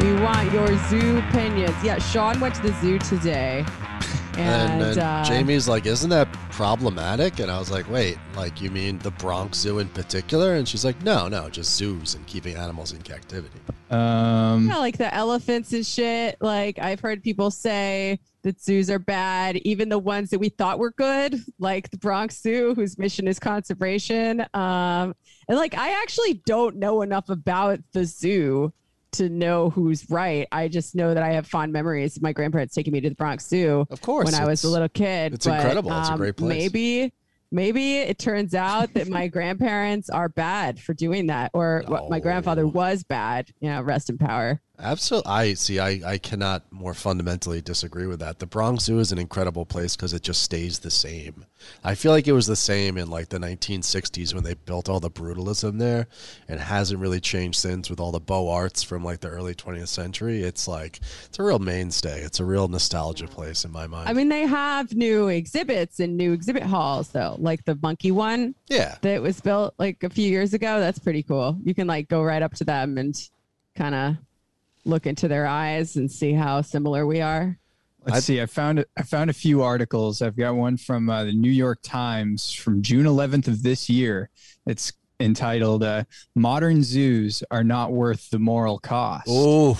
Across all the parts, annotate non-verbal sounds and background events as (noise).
We want your zoo opinions. Yeah, Sean went to the zoo today. (laughs) And, And, then uh, Jamie's like, "Isn't that problematic?" And I was like, "Wait, like you mean the Bronx Zoo in particular?" And she's like, "No, no, just zoos and keeping animals in captivity." Um, Yeah, like the elephants and shit. Like I've heard people say that zoos are bad, even the ones that we thought were good, like the Bronx Zoo, whose mission is conservation. Um, and like I actually don't know enough about the zoo to know who's right. I just know that I have fond memories my grandparents taking me to the Bronx Zoo Of course, when I was a little kid. it's incredible. It's a um, great place. Maybe. Maybe it turns out that my (laughs) grandparents are bad for doing that, or what my grandfather was bad. You know, rest in power. Absolutely. I see. I, I cannot more fundamentally disagree with that. The Bronx Zoo is an incredible place because it just stays the same. I feel like it was the same in like the 1960s when they built all the brutalism there and hasn't really changed since with all the Beaux Arts from like the early 20th century. It's like, it's a real mainstay. It's a real nostalgia place in my mind. I mean, they have new exhibits and new exhibit halls, though, like the monkey one yeah. that was built like a few years ago. That's pretty cool. You can like go right up to them and kind of look into their eyes and see how similar we are. Let's I- see. I found I found a few articles. I've got one from uh, the New York Times from June 11th of this year. It's entitled uh, "Modern Zoos Are Not Worth the Moral Cost." Oh,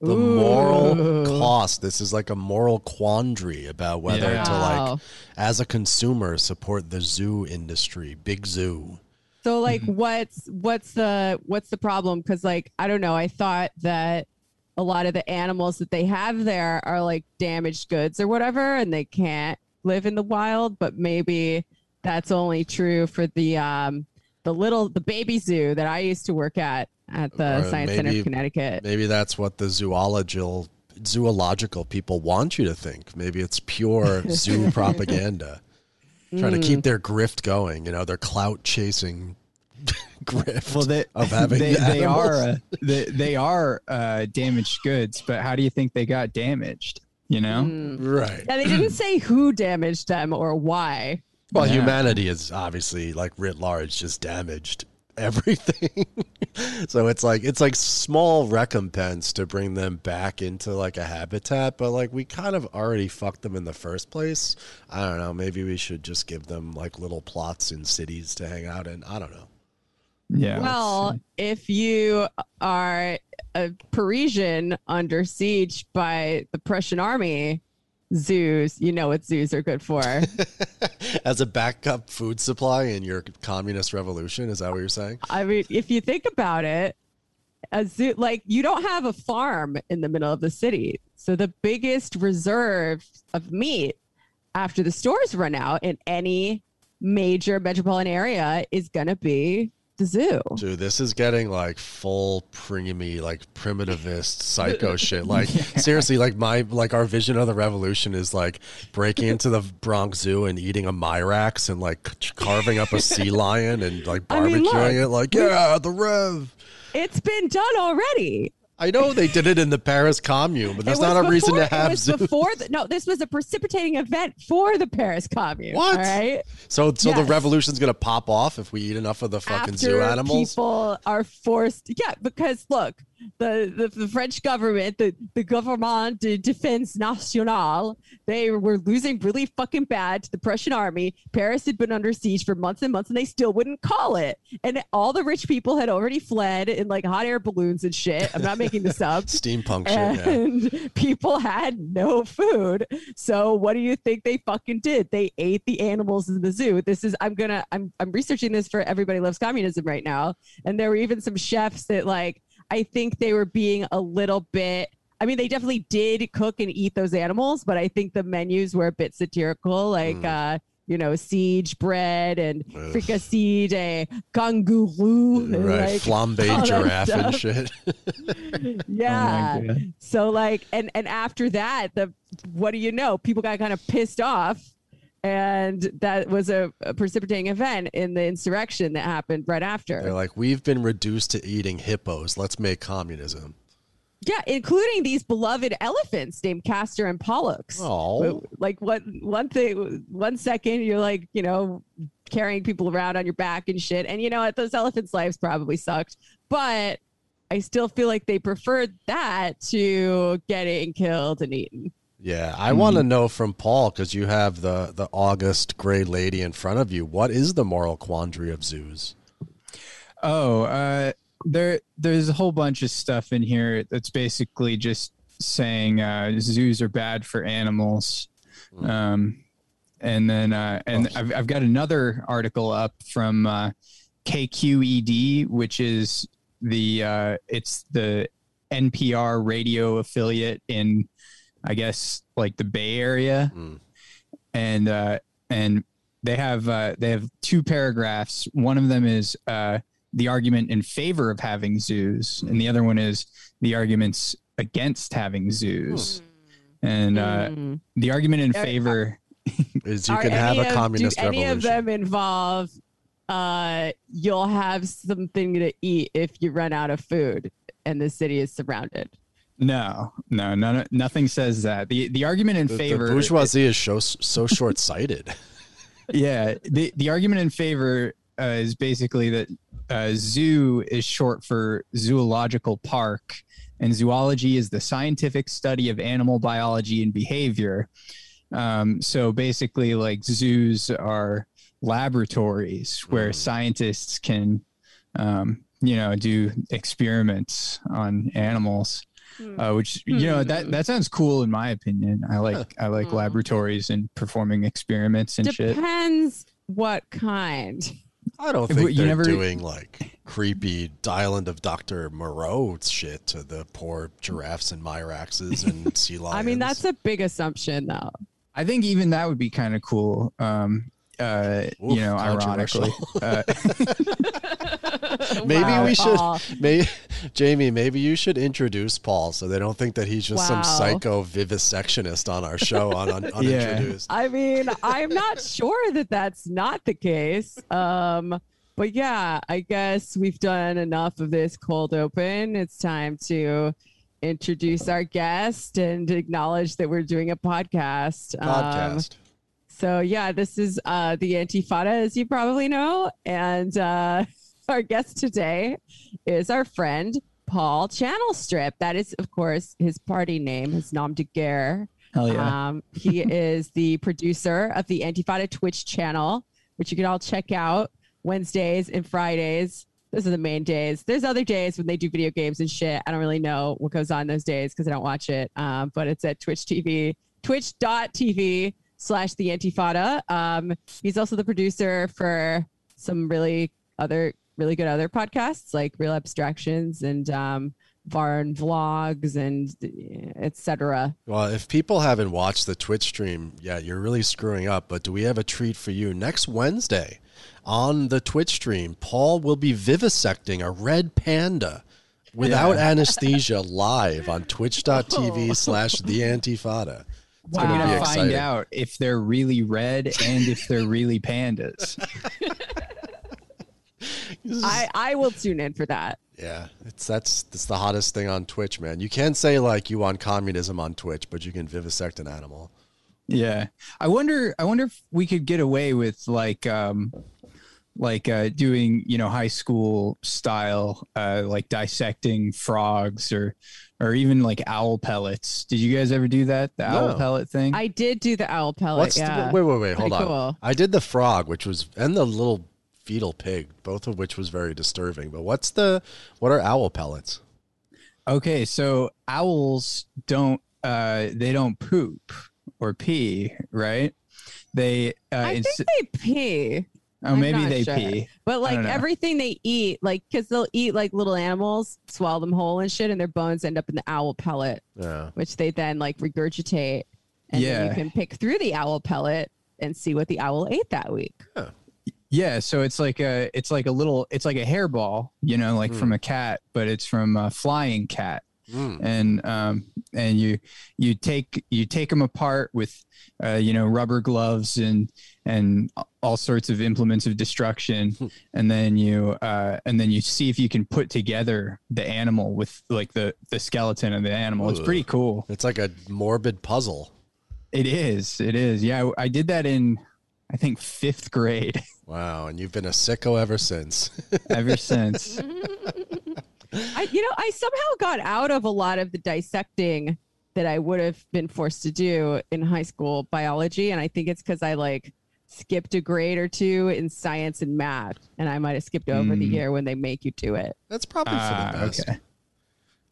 the moral cost. This is like a moral quandary about whether Yeah. to like, as a consumer, support the zoo industry, big zoo. So like what's what's the what's the problem? Because like I don't know. I thought that a lot of the animals that they have there are like damaged goods or whatever, and they can't live in the wild. But maybe that's only true for the um the little the baby zoo that I used to work at at the Or Science Center of Connecticut. Maybe that's what the zoological zoological people want you to think. Maybe it's pure (laughs) zoo propaganda. Trying to keep their grift going, you know, their clout chasing (laughs) grift Well, they of having they, they are uh, they, they are uh, damaged goods, but how do you think they got damaged? You know, Mm. right. Yeah, they didn't say who damaged them or why. Well, Yeah. humanity is obviously like writ large just damaged everything. (laughs) so it's like it's like small recompense to bring them back into like a habitat, but like we kind of already fucked them in the first place. I don't know, maybe we should just give them like little plots in cities to hang out in. I don't know. yeah. Well, if you are a Parisian under siege by the Prussian army, zoos, you know what zoos are good for. (laughs) As a backup food supply in your communist revolution, is that what you're saying? I mean, if you think about it, a zoo, like you don't have a farm in the middle of the city. So the biggest reserve of meat after the stores run out in any major metropolitan area is going to be the zoo. Dude, this is getting like full preemie, like primitivist psycho (laughs) shit. Like seriously, like my like our vision of the revolution is like breaking into the Bronx Zoo and eating a Myrax and like carving up a sea (laughs) lion and like I mean, barbecuing look, it. Like yeah, the Rev. It's been done already. I know they did it in the Paris Commune, but that's not a reason to have it was before the, no this was a precipitating event for the paris commune What? all right So so the revolution's gonna pop off if we eat enough of the fucking zoo animals. people are forced yeah because look the, the, the French government, the, the Gouvernement de Défense Nationale, they were losing really fucking bad to the Prussian army. Paris had been under siege for months and months, and they still wouldn't call it. And all the rich people had already fled in like hot air balloons and shit. I'm not making this up. (laughs) Steampunk shit. Yeah. (laughs) people had no food. So what do you think they fucking did? They ate the animals in the zoo. This is I'm gonna I'm I'm researching this for Everybody Loves Communism right now, and there were even some chefs that like I think they were being a little bit. I mean, they definitely did cook and eat those animals, but I think the menus were a bit satirical, like uh, you know, siege bread and Ugh. fricassee de kangaroo, and, Right, like, flambe all that giraffe and shit. (laughs) Yeah. Oh. So like and and after that, the what do you know? People got kind of pissed off. And that was a, a precipitating event in the insurrection that happened right after. They're like, we've been reduced to eating hippos. Let's make communism. yeah, including these beloved elephants named Castor and Pollux. Oh, Like one one thing one second you're like, you know, carrying people around on your back and shit. And you know what? Those elephants' lives probably sucked. But I still feel like they preferred that to getting killed and eaten. Yeah, I want to know from Paul because you have the the August gray lady in front of you. What is the moral quandary of zoos? Oh, uh, there there's a whole bunch of stuff in here that's basically just saying uh, zoos are bad for animals. Um, and then uh, and Oh. I've I've got another article up from uh, KQED, which is the uh, it's the NPR radio affiliate in I guess like the Bay Area, Mm. and uh, and they have uh, they have two paragraphs. One of them is uh, the argument in favor of having zoos, and the other one is the arguments against having zoos. And uh, Mm. the argument in Are- favor, Is you can have any a of- communist do any revolution. of them involve uh, you'll have something to eat if you run out of food and the city is surrounded. No, no, no, nothing says that. the The argument in the, the favor, bourgeoisie is so, so short sighted. (laughs) yeah, the the argument in favor uh, is basically that uh, zoo is short for zoological park, and zoology is the scientific study of animal biology and behavior. Um, so basically, like zoos are laboratories where Mm. scientists can, um, you know, do experiments on animals. Uh, which you know that Hmm. that sounds cool in my opinion. I like I like Hmm. laboratories and performing experiments and shit. Depends what kind. I don't think you they're never- doing like creepy Island of Dr. Moreau shit to the poor giraffes and myraxes and (laughs) sea lions. I mean, that's a big assumption, though. I think even that would be kind of cool. Um, uh, Oof, you know, ironically, uh, (laughs) (laughs) Maybe Wow, we should, Paul. maybe Jamie, maybe you should introduce Paul so they don't think that he's just some psycho vivisectionist on our show on, on (laughs) unintroduced. I mean, I'm not sure that that's not the case. Um, but yeah, I guess we've done enough of this cold open. It's time to introduce our guest and acknowledge that we're doing a podcast. Um, Podcast. So yeah, this is uh, the Antifada, as you probably know, and uh, (laughs) our guest today is our friend Paul Channelstrip. That is, of course, his party name, his nom de guerre. hell yeah, Um, he (laughs) is the producer of the Antifada Twitch channel, which you can all check out Wednesdays and Fridays. Those are the main days. There's other days when they do video games and shit. I don't really know what goes on those days because I don't watch it. Um, but it's at Twitch TV, twitch.tv slash the Antifada. Um, he's also the producer for some really other, really good other podcasts like Real Abstractions and um, Varn Vlogs and etc. Well, if people haven't watched the Twitch stream yet, you're really screwing up. But do we have a treat for you? Next Wednesday on the Twitch stream, Paul will be vivisecting a red panda without anesthesia live on (laughs) twitch.tv slash the antifada. It's we're gonna gonna find out if they're really red and if they're really pandas. (laughs) I, I will tune in for that. Yeah, it's that's that's the hottest thing on Twitch, man. You can't say like you want communism on Twitch, but you can vivisect an animal. Yeah, I wonder. I wonder if we could get away with like, um, like uh, doing you know high school style, uh, like dissecting frogs or, or even like owl pellets. Did you guys ever do that? The owl No. pellet thing. I did do the owl pellet. What's yeah. the, wait, wait, wait, hold Pretty on. cool. I did the frog, which was and the little fetal pig, both of which was very disturbing. But what's the what are owl pellets? Okay, so owls don't uh they don't poop or pee, right? They uh I ins- think they pee, oh I'm maybe they sure. pee. but like everything they eat, like because they'll eat like little animals, swallow them whole and shit, and their bones end up in the owl pellet, Yeah. which they then like regurgitate, and then you can pick through the owl pellet and see what the owl ate that week. Yeah, so it's like a it's like a little it's like a hairball, you know, like hmm. from a cat, but it's from a flying cat. Mm. And um and you you take you take them apart with uh you know rubber gloves and and all sorts of implements of destruction and then you uh and then you see if you can put together the animal with like the the skeleton of the animal. It's pretty cool. It's like a morbid puzzle. It is. It is. Yeah, I did that in I think 5th grade (laughs) Wow, and you've been a sicko ever since. (laughs) ever since. (laughs) I, you know, I somehow got out of a lot of the dissecting that I would have been forced to do in high school biology, and I think it's because I like skipped a grade or two in science and math, and I might have skipped over the Mm. year when they make you do it That's probably for Ah, the best. okay.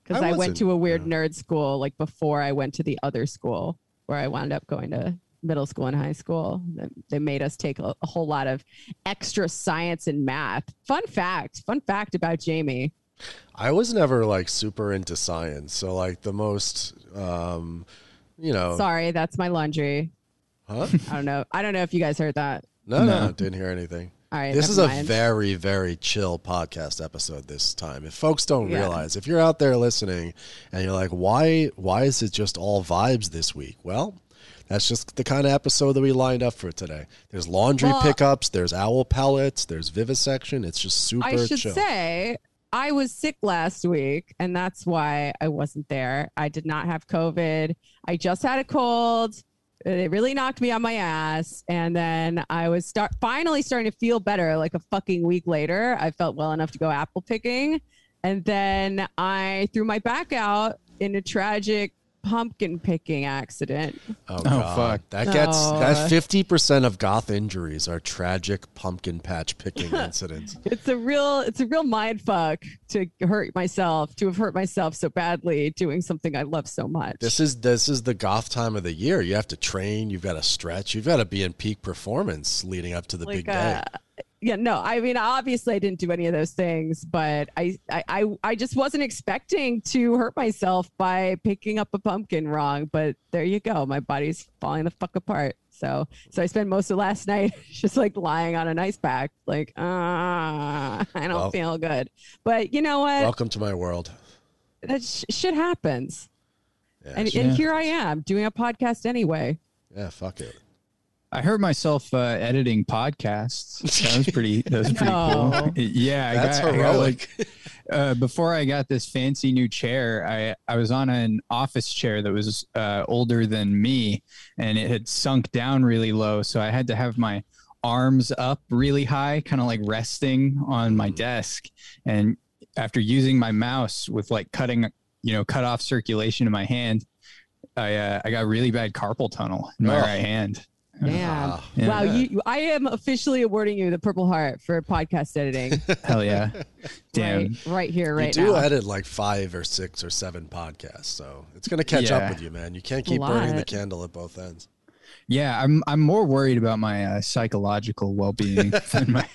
because I I, went to a weird yeah. nerd school like before I went to the other school where I wound up going to middle school and high school. They- They made us take a, a whole lot of extra science and math. Fun fact, fun fact about Jamie. I was never like super into science, so like the most, um, you know, Sorry, that's my laundry. huh? I don't know. I don't know if you guys heard that. No, no, No. didn't hear anything. All right, This is never a very, very chill podcast episode this time. If folks don't Yeah. realize, if you're out there listening and you're like, why why is it just all vibes this week? Well, that's just the kind of episode that we lined up for today. There's laundry Well- pickups, there's owl pellets, there's vivisection. It's just super I should chill. say I was sick last week, and that's why I wasn't there. I did not have COVID. I just had a cold. It really knocked me on my ass, and then I was start finally starting to feel better. Like a fucking week later, I felt well enough to go apple picking, and then I threw my back out in a tragic pumpkin picking accident. Oh, Oh, fuck. That gets oh. No. that fifty percent of goth injuries are tragic pumpkin patch picking (laughs) incidents. It's a real it's a real mind fuck to hurt myself, to have hurt myself so badly doing something I love so much. This is this is the goth time of the year. You have to train, you've got to stretch, you've got to be in peak performance leading up to the big day. Uh, yeah, no, I mean, obviously, I didn't do any of those things, but I, I, I, I just wasn't expecting to hurt myself by picking up a pumpkin wrong. But there you go, my body's falling the fuck apart. So, so I spent most of last (laughs) night just like lying on an ice pack, like, ah, I don't Well- feel good. But you know what? Welcome to my world. that sh- shit happens, Yeah, and, shit. and here I am doing a podcast anyway. yeah, fuck it. I heard myself uh, editing podcasts. That was pretty. That was pretty No. cool. Yeah, I That's got, I got, like, heroic. uh, before I got this fancy new chair, I I was on an office chair that was uh, older than me, and it had sunk down really low, so I had to have my arms up really high, kind of like resting on my desk. And after using my mouse with like cutting, you know, cut off circulation in my hand, I uh, I got really bad carpal tunnel in my Oh. right hand. Damn. Ah, Yeah. Wow, you, I am officially awarding you the Purple Heart for podcast editing. (laughs) Hell yeah! Damn. right, right here, right now. you do now. edit like five or six or seven podcasts, so it's gonna catch up with you, man. You can't keep burning the candle at both ends. Yeah, I'm I'm more worried about my uh, psychological well being (laughs) than my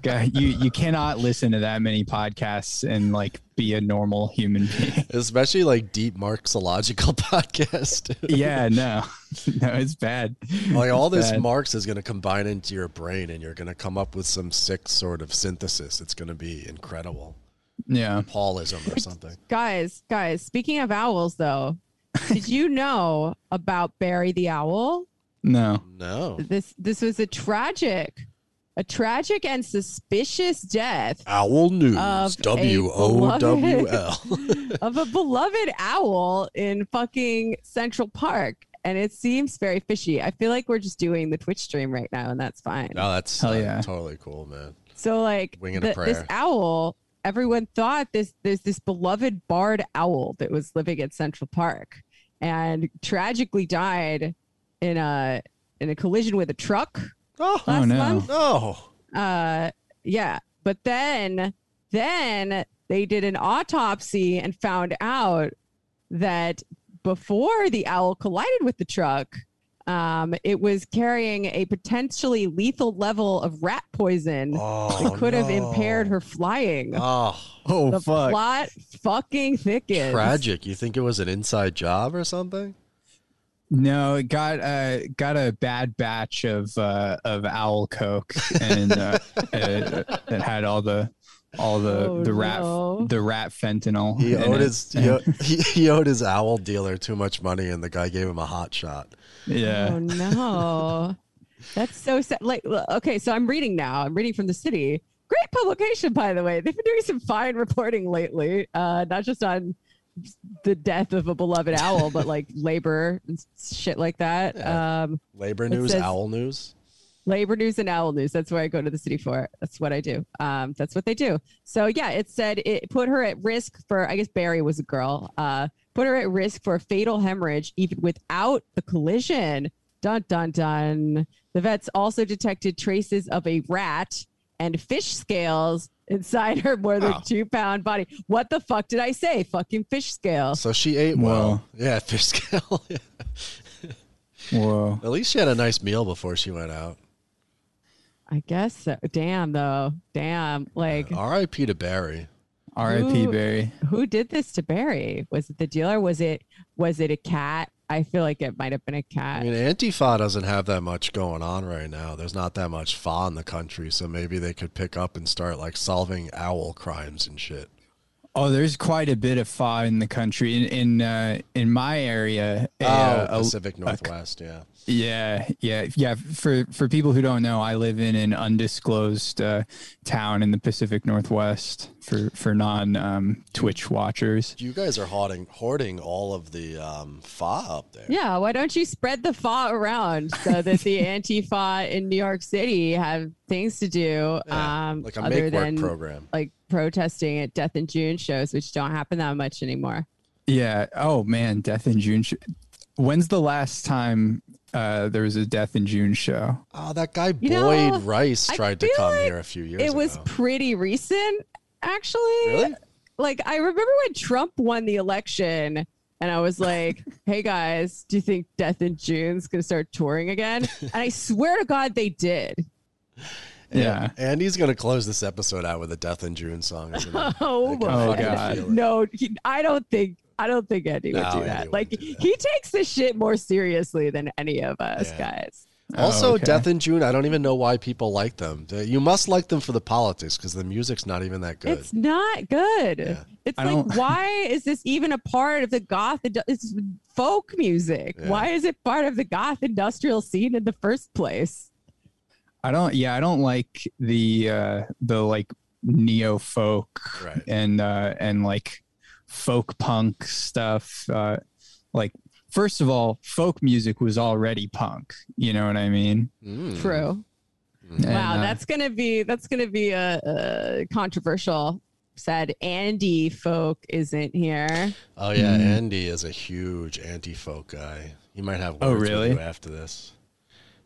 guy. You you cannot listen to that many podcasts and like be a normal human being. (laughs) Especially like deep Marxological (laughs) podcast. Yeah, no, no, it's bad. like all It's this bad. Marx is gonna combine into your brain, and you're gonna come up with some sick sort of synthesis. It's gonna be incredible. Yeah, Paulism or something. guys, guys, speaking of owls, though, did you know about Barry the Owl? No. No. This this was a tragic, a tragic and suspicious death Owl News. Of a W O W L. of a beloved owl in fucking Central Park. And it seems very fishy. I feel like we're just doing the Twitch stream right now, and that's fine. No, that's Hell uh, yeah. totally cool, man. So like Winging the- this owl, everyone thought this there's this beloved barred owl that was living at Central Park and tragically died in a in a collision with a truck Oh, last no. month. no. Uh yeah. But then then they did an autopsy and found out that before the owl collided with the truck, um, it was carrying a potentially lethal level of rat poison Oh, that could have impaired her flying. Oh, Oh the fuck! plot fucking thickens. tragic. You think it was an inside job or something? No, it got uh got a bad batch of uh of owl coke, and uh, (laughs) it, it had all the all the Oh, the rat no. the rat fentanyl. He owed his he, owe- (laughs) he, he owed his owl dealer too much money, and the guy gave him a hot shot. yeah. Oh no. That's so sad. Like, okay, so I'm reading now. I'm reading from the city. Great publication, by the way. They've been doing some fine reporting lately, uh, not just on the death of a beloved owl, but like labor and shit like that. Yeah. Um, Labor news, says- owl news. labor news and owl news. That's where I go to the city for. That's what I do. Um, that's what they do. So yeah, it said it put her at risk for. I guess Barry was a girl. Uh, put her at risk for a fatal hemorrhage even without the collision. Dun dun dun. The vets also detected traces of a rat and fish scales inside her more than Wow. two pound body. What the fuck did I say? Fucking fish scale. So she ate Whoa. well. Yeah, (laughs) fish scale. (laughs) Whoa. At least she had a nice meal before she went out. I guess so. Damn though. Damn. Like R.I.P. to Barry. R.I.P. Barry. who did this to Barry? Was it the dealer? Was it was it a cat? I feel like it might have been a cat. I mean, Antifa doesn't have that much going on right now. There's not that much fa in the country, so maybe they could pick up and start like solving owl crimes and shit. Oh, there's quite a bit of fa in the country. In in uh, in my area, Oh, uh, a- Pacific Northwest, yeah. Yeah, yeah, yeah. For for people who don't know, I live in an undisclosed uh, town in the Pacific Northwest. For for non um, Twitch watchers, You guys are hoarding hoarding all of the um, fa up there. yeah, why don't you spread the fa around so that the (laughs) Antifa in New York City have things to do Yeah, um, like a other make work than program. like protesting at Death in June shows, which don't happen that much anymore. yeah. Oh man, Death in June. Sh- When's the last time uh, there was a Death in June show? Oh, that guy You Boyd know, Rice tried to come like here a few years ago. it was pretty recent, actually. Really? Like I remember when Trump won the election, and I was like, (laughs) "Hey guys, do you think Death in June's gonna start touring again?" and I swear to God, they did. Yeah. and he's gonna close this episode out with a Death in June song. (laughs) Oh, my fucking God. No, he, I don't think. I don't think Andy would No, do Andy that. Like do that. he takes this shit more seriously than any of us Yeah. guys. Also, Oh, okay. Death in June. I don't even know why people like them. You must like them for the politics because the music's not even that good. It's not good. Yeah. It's I like, why is this even a part of the goth? It's folk music. Yeah. Why is it part of the goth industrial scene in the first place? I don't. Yeah, I don't like the uh, the like neo folk Right. and uh, and like folk punk stuff. Uh, like first of all, folk music was already punk. You know what I mean? Mm. True. And, wow, uh, that's gonna be that's gonna be a, a controversial. Said Andy folk isn't here. Oh yeah, Mm. Andy is a huge anti-folk guy. He might have words Oh, with really? you after this.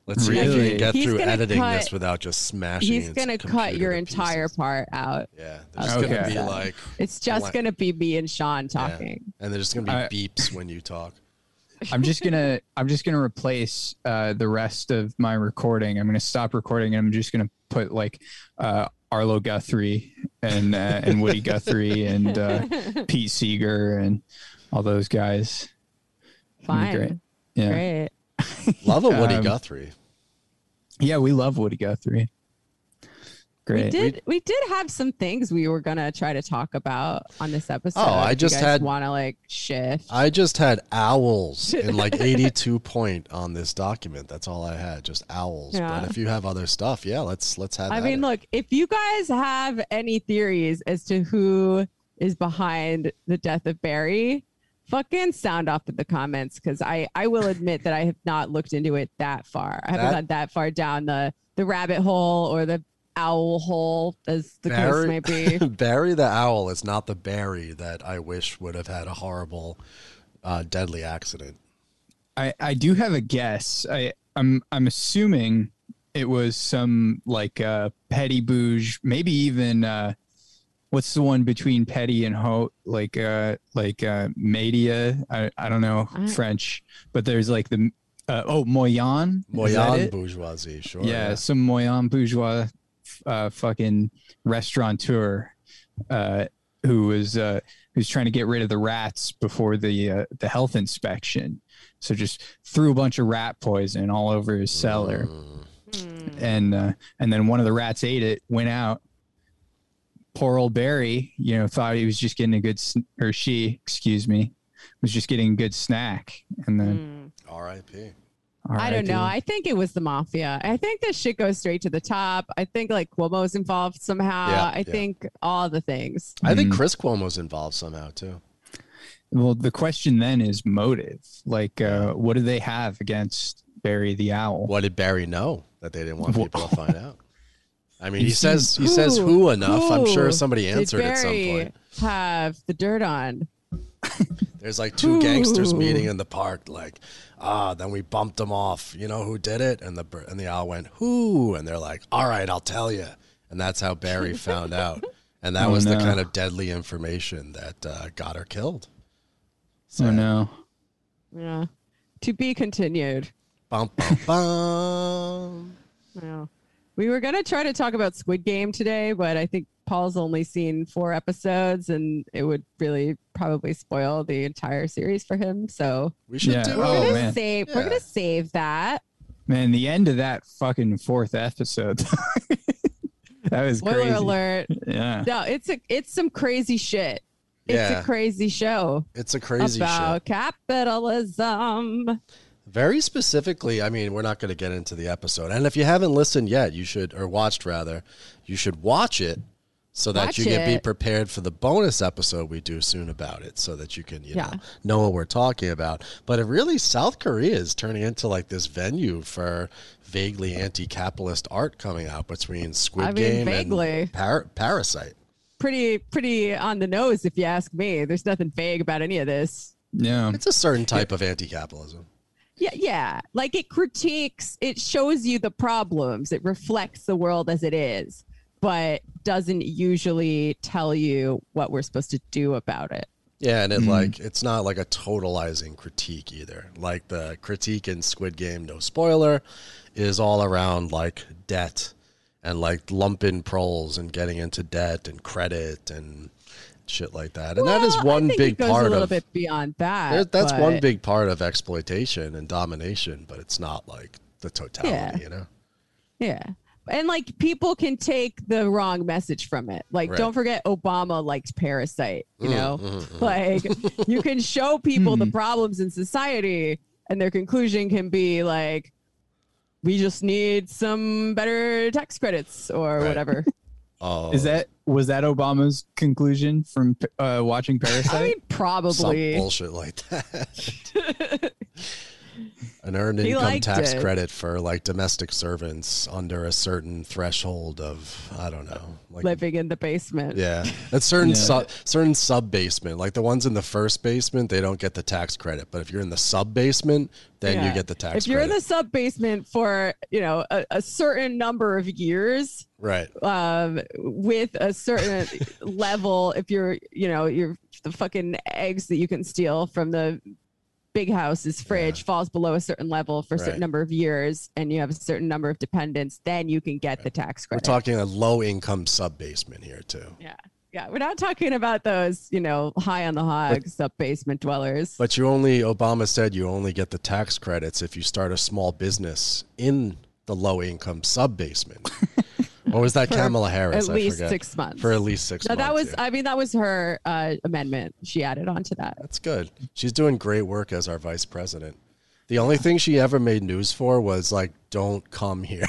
Let's see if you Really? can get He's through editing cut- this without just smashing. He's gonna cut your to entire pieces. part out. Yeah, there's Okay. gonna be like, It's just Like- gonna be me and Sean yeah, talking. and there's gonna be I- beeps when you talk. (laughs) I'm just gonna I'm just gonna replace uh, the rest of my recording. I'm gonna stop recording and I'm just gonna put like uh, Arlo Guthrie and uh, and Woody Guthrie and uh, (laughs) Pete Seeger and all those guys. Fine. great. Yeah, Great. Love a Woody Um, Guthrie. Yeah, we love Woody Guthrie. Great. We Great. did we did have some things we were gonna try to talk about on this oh, episode. Oh, I just you guys had- wanna like shift. I just had owls in like (laughs) 82 point on this document. That's all I had, just owls. Yeah. But if you have other stuff, yeah, let's let's have. I mean, it. look, if you guys have any theories as to who is behind the death of Barry, fucking sound off in the comments because I I will admit that I have not looked into it that far. I haven't That- gone that far down the the rabbit hole or the owl hole, as the case Barry- may be. (laughs) Barry the owl is not the Barry that I wish would have had a horrible, uh, deadly accident. I, I do have a guess. I I'm I'm assuming it was some like uh petty bouge, maybe even uh what's the one between petty and ho like uh like uh media I, I don't know I- French, but there's like the uh, oh moyenne Is that moyenne bourgeoisie, sure. yeah, some moyenne bourgeois uh, fucking restaurateur uh, who was uh, who's trying to get rid of the rats before the uh, the health inspection. So just threw a bunch of rat poison all over his cellar, Mm. and uh, and then one of the rats ate it, went out. Poor old Barry, you know, thought he was just getting a good, sn- or she, excuse me, was just getting a good snack, and then Hmm. R.I.P. I don't know. I think it was the mafia. I think this shit goes straight to the top. I think like Cuomo's involved somehow. Yeah, I yeah. think all the things. I think Mm. Chris Cuomo's involved somehow too. Well, the question then is motive. Like, uh, what do they have against Barry the Owl? What did Barry know? that they didn't want people to find out. I mean, he You says he says Who- who enough. I'm sure who somebody did answered at some point. Have the dirt on. (laughs) There's like two gangsters meeting in the park. Like, ah, then we bumped them off. You know who did it? And the bir- and the owl went who? And they're like, all right, I'll tell you. And that's how Barry found out. (laughs) And that Oh, was the kind of deadly information that uh, got her killed. Oh no. Yeah. To be continued. Bum, bum, bum. (laughs) Yeah. We were gonna try to talk about Squid Game today, but I think Paul's only seen four episodes, and it would really probably spoil the entire series for him. So We should Yeah. do. we're Oh, gonna man. save. Yeah. We're gonna save that. Man, the end of that fucking fourth episode. (laughs) that was Spoiler crazy. alert. Yeah. No, it's a it's some crazy shit. It's Yeah. a crazy show It's a crazy about shit. capitalism. Very specifically, I mean, we're not going to get into the episode. And if you haven't listened yet, you should, or watched rather, you should watch it so that Watch you can be prepared for the bonus episode we do soon about it so that you can, you Yeah. know, know what we're talking about. But it really, South Korea is turning into like this venue for vaguely anti capitalist art coming out between Squid I mean, Game vaguely. and Par- Parasite. Pretty pretty on the nose, if you ask me. There's nothing vague about any of this. Yeah. It's a certain type of anti capitalism. Yeah, yeah. Like it critiques, it shows you the problems, it reflects the world as it is, but doesn't usually tell you what we're supposed to do about it. Yeah, and it mm-hmm. like it's not like a totalizing critique either. Like the critique in Squid Game, no spoiler, is all around like debt and like lumping proles and getting into debt and credit and shit like that. And that is one big it goes part a little of bit beyond that. there- that's one big part of exploitation and domination, but it's not like the totality, Yeah. you know. Yeah. And like people can take the wrong message from it. Like, Right. don't forget Obama liked Parasite, you Mm, know? mm, mm. Like, you can show people the problems in society, and their conclusion can be like, we just need some better tax credits or Right. whatever. (laughs) Oh, Is that was that Obama's conclusion from uh, watching (laughs) I Parasite? mean, some probably. bullshit like that? (laughs) An earned (laughs) He income tax it. credit for like domestic servants under a certain threshold of I don't know, like living in the basement. yeah, a certain Yeah. sub certain sub basement, like the ones in the first basement, they don't get the tax credit, but if you're in the sub basement, then you get the tax. Credit. If you're in the sub basement for you know a, a certain number of years, right, um, with a certain (laughs) level, if you're you know you're the fucking eggs that you can steal from the big house's fridge falls below a certain level for a certain Right. number of years, and you have a certain number of dependents, then you can get the tax credit. we're talking a low income sub basement here too. yeah. Yeah, we're not talking about those, you know, high on the hog sub basement dwellers. But you only Obama said you only get the tax credits if you start a small business in the low income sub basement. (laughs) or was that Kamala Harris? at I least forget. six months. For at least six no, months. that was, yeah. I mean, that was her uh, amendment. She added on to that. That's good. She's doing great work as our vice president. The only thing she ever made news for was like, "Don't come here."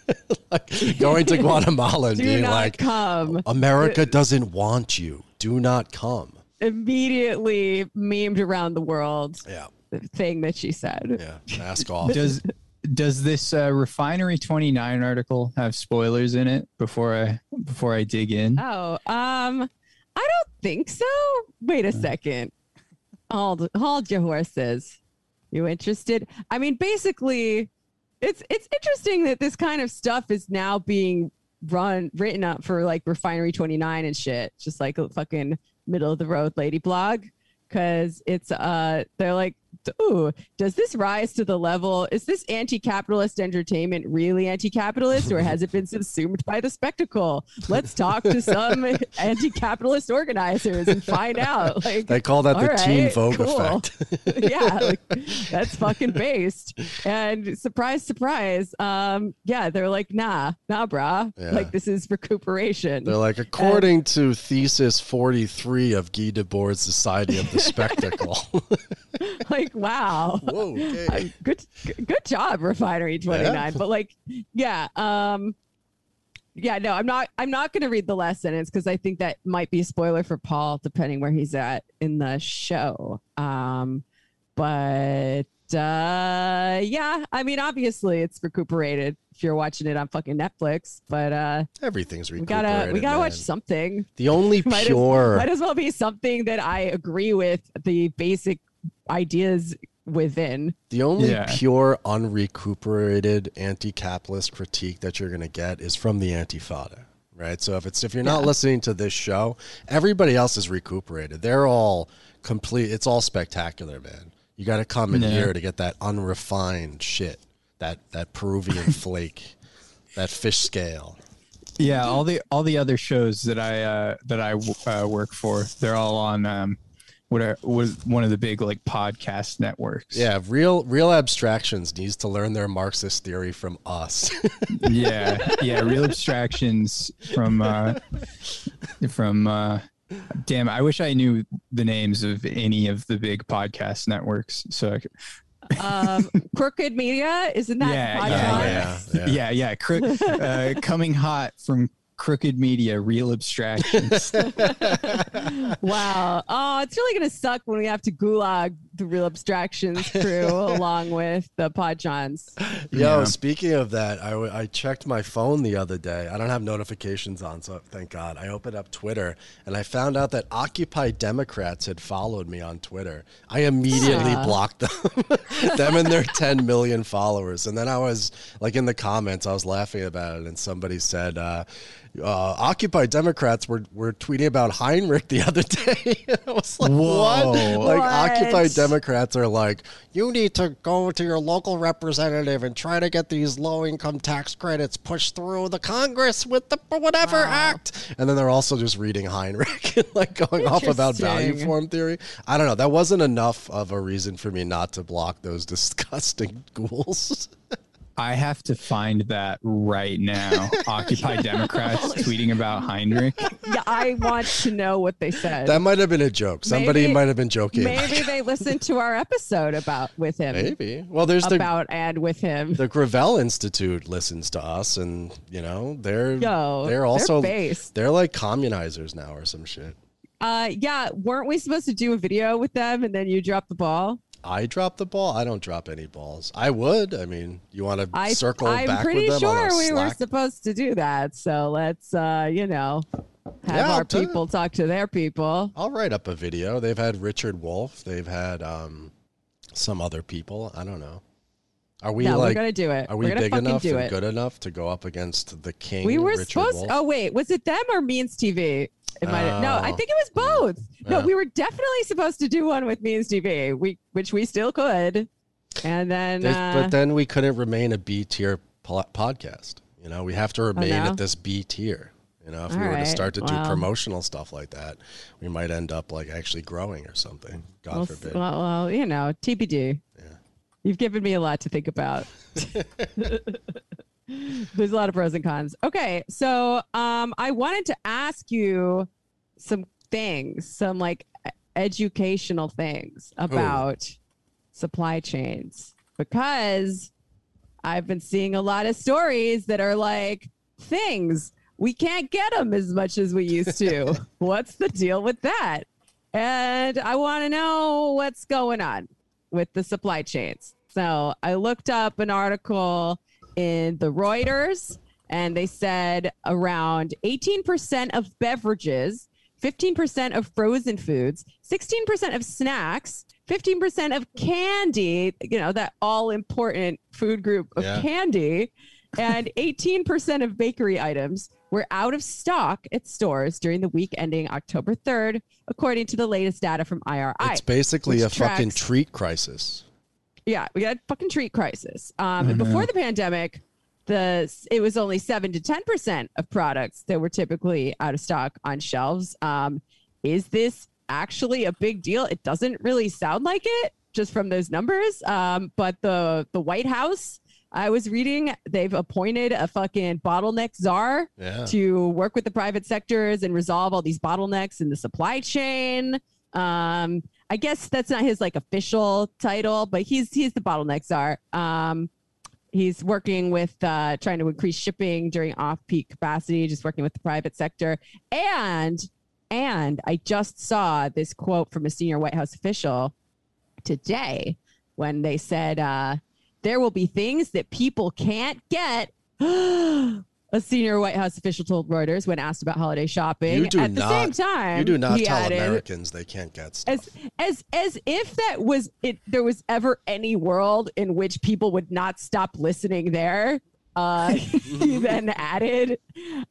(laughs) like going to (laughs) Guatemala and being like, come. "America doesn't want you. Do not come." Immediately memed around the world Yeah, the thing that she said. yeah. Mask off. does does this uh, refinery 29 article have spoilers in it before i before i dig in Oh, um, I don't think so. Wait a second. Hold, hold your horses. You interested? I mean, basically, it's it's interesting that this kind of stuff is now being run written up for like Refinery 29 and shit, just like a fucking middle of the road lady blog, because it's uh they're like. Ooh, does this rise to the level? Is this anti capitalist entertainment really anti capitalist or has it been subsumed by the spectacle? Let's talk to some (laughs) anti capitalist organizers and find out. Like, They call that the Teen right, Vogue cool. effect. (laughs) yeah, like, (laughs) that's fucking based. And surprise, surprise. Um, yeah, they're like, nah, nah, brah. Yeah. Like this is recuperation. They're like, according to thesis 43 of Guy Debord's Society of the Spectacle. like, wow. Whoa, (laughs) okay. Good good job refinery 29 Yeah. but like yeah um yeah no i'm not i'm not going to read the last sentence because i think that might be a spoiler for paul depending where he's at in the show um but uh yeah i mean obviously it's recuperated if you're watching it on fucking Netflix. But uh, Everything's we gotta we gotta watch something. The only (laughs) Might as, pure. might as well be something that I agree with the basic ideas within. The only Yeah. pure, unrecuperated anti-capitalist critique that you're going to get is from the Antifada, right? So if it's if you're not Yeah. listening to this show, everybody else is recuperated. They're all complete. It's all spectacular, man. You got to come in Yeah. here to get that unrefined shit, that that Peruvian (laughs) flake, that fish scale. Yeah, all the all the other shows that I uh, that I uh, work for, they're all on um, what are, was one of the big like podcast networks. Yeah, real real abstractions needs to learn their Marxist theory from us. (laughs) yeah, yeah. Real abstractions from uh, from. Uh, damn, I wish I knew the names of any of the big podcast networks. So I could, Um, Crooked Media, isn't that Yeah, podcast? yeah, yeah, yeah, yeah. Cro- uh, coming hot from Crooked Media, Real Abstractions. (laughs) Wow. Oh, it's really gonna suck when we have to gulag the real abstractions crew (laughs) along with the Podjons. Yo, Yeah. speaking of that, I, w- I checked my phone the other day. I don't have notifications on, so thank God. I opened up Twitter and I found out that Occupy Democrats had followed me on Twitter. I immediately Ah. blocked them, (laughs) them and their 10 million followers. And then I was like in the comments, I was laughing about it, and somebody said, uh, uh, Occupy Democrats were, were tweeting about Heinrich the other (laughs) day. I was like, Whoa. what? Like, What? Occupy Democrats are like, you need to go to your local representative and try to get these low income tax credits pushed through the Congress with the whatever Wow. act. And then they're also just reading Heinrich (laughs) and like going off about value form theory. I don't know. That wasn't enough of a reason for me not to block those (laughs) disgusting ghouls. (laughs) I have to find that right now. (laughs) Occupy Democrats (laughs) tweeting about Heinrich. Yeah, I want to know what they said. that might have been a joke. Somebody Maybe- might have been joking. Maybe they (laughs) listened to our episode about with him. Maybe. Well, there's the About and with him. the Gravel Institute listens to us, and you know they're Yo, they're also based. they're like communizers now or some shit. Uh, yeah, weren't we supposed to do a video with them and then you dropped the ball? I drop the ball. I don't drop any balls. I would. I mean, you want to I, circle I'm back pretty with them on sure a we were supposed to do that. So let's, uh, you know, have Yeah, our people talk to their people. I'll write up a video. They've had Richard Wolff. They've had um, some other people. I don't know. Are we no, we're like? gonna do it. Are we we're big fucking enough do and it. good enough to go up against the king? We were Richard supposed. Wolff? Oh wait, was it them or Means TV? It might. No, I Oh. think it was both. No, Yeah. we were definitely supposed to do one with Means TV. We, which we still could. And then, uh, but then we couldn't remain a B tier po- podcast. You know, we have to remain Oh, no? at this B tier. You know, if All we were to start to do well. promotional stuff like that, we might end up like actually growing or something. God well, forbid. well, well, you know, TBD. Yeah. You've given me a lot to think about. (laughs) (laughs) (laughs) There's a lot of pros and cons. Okay, so um, I wanted to ask you some things, some like educational things about supply chains because I've been seeing a lot of stories that are like things we can't get them as much as we used to. (laughs) What's the deal with that? And I want to know what's going on with the supply chains. So I looked up an article in the Reuters, and they said around 18% of beverages, 15% of frozen foods, 16% of snacks, 15% of candy, you know, that all important food group of Yeah. candy, and (laughs) 18% of bakery items were out of stock at stores during the week ending October 3rd, according to the latest data from IRI. it's basically a fucking treat crisis. Yeah, we got a fucking treat crisis. Um, and before the pandemic, the it was only seven to ten percent of products that were typically out of stock on shelves. Um, is this actually a big deal? It doesn't really sound like it, just from those numbers. Um, but the the White House, I was reading, they've appointed a fucking bottleneck czar Yeah. to work with the private sectors and resolve all these bottlenecks in the supply chain. Um, I guess that's not his like official title, but he's he's the bottleneck czar. Um, he's working with uh, trying to increase shipping during off-peak capacity, just working with the private sector. And and I just saw this quote from a senior White House official today when they said uh, there will be things that people can't get (gasps) A senior White House official told Reuters when asked about holiday shopping. You do At the same time, You do not tell added, Americans they can't get stuff. as as as if that was it there was ever any world in which people would not stop listening there uh (laughs) he then added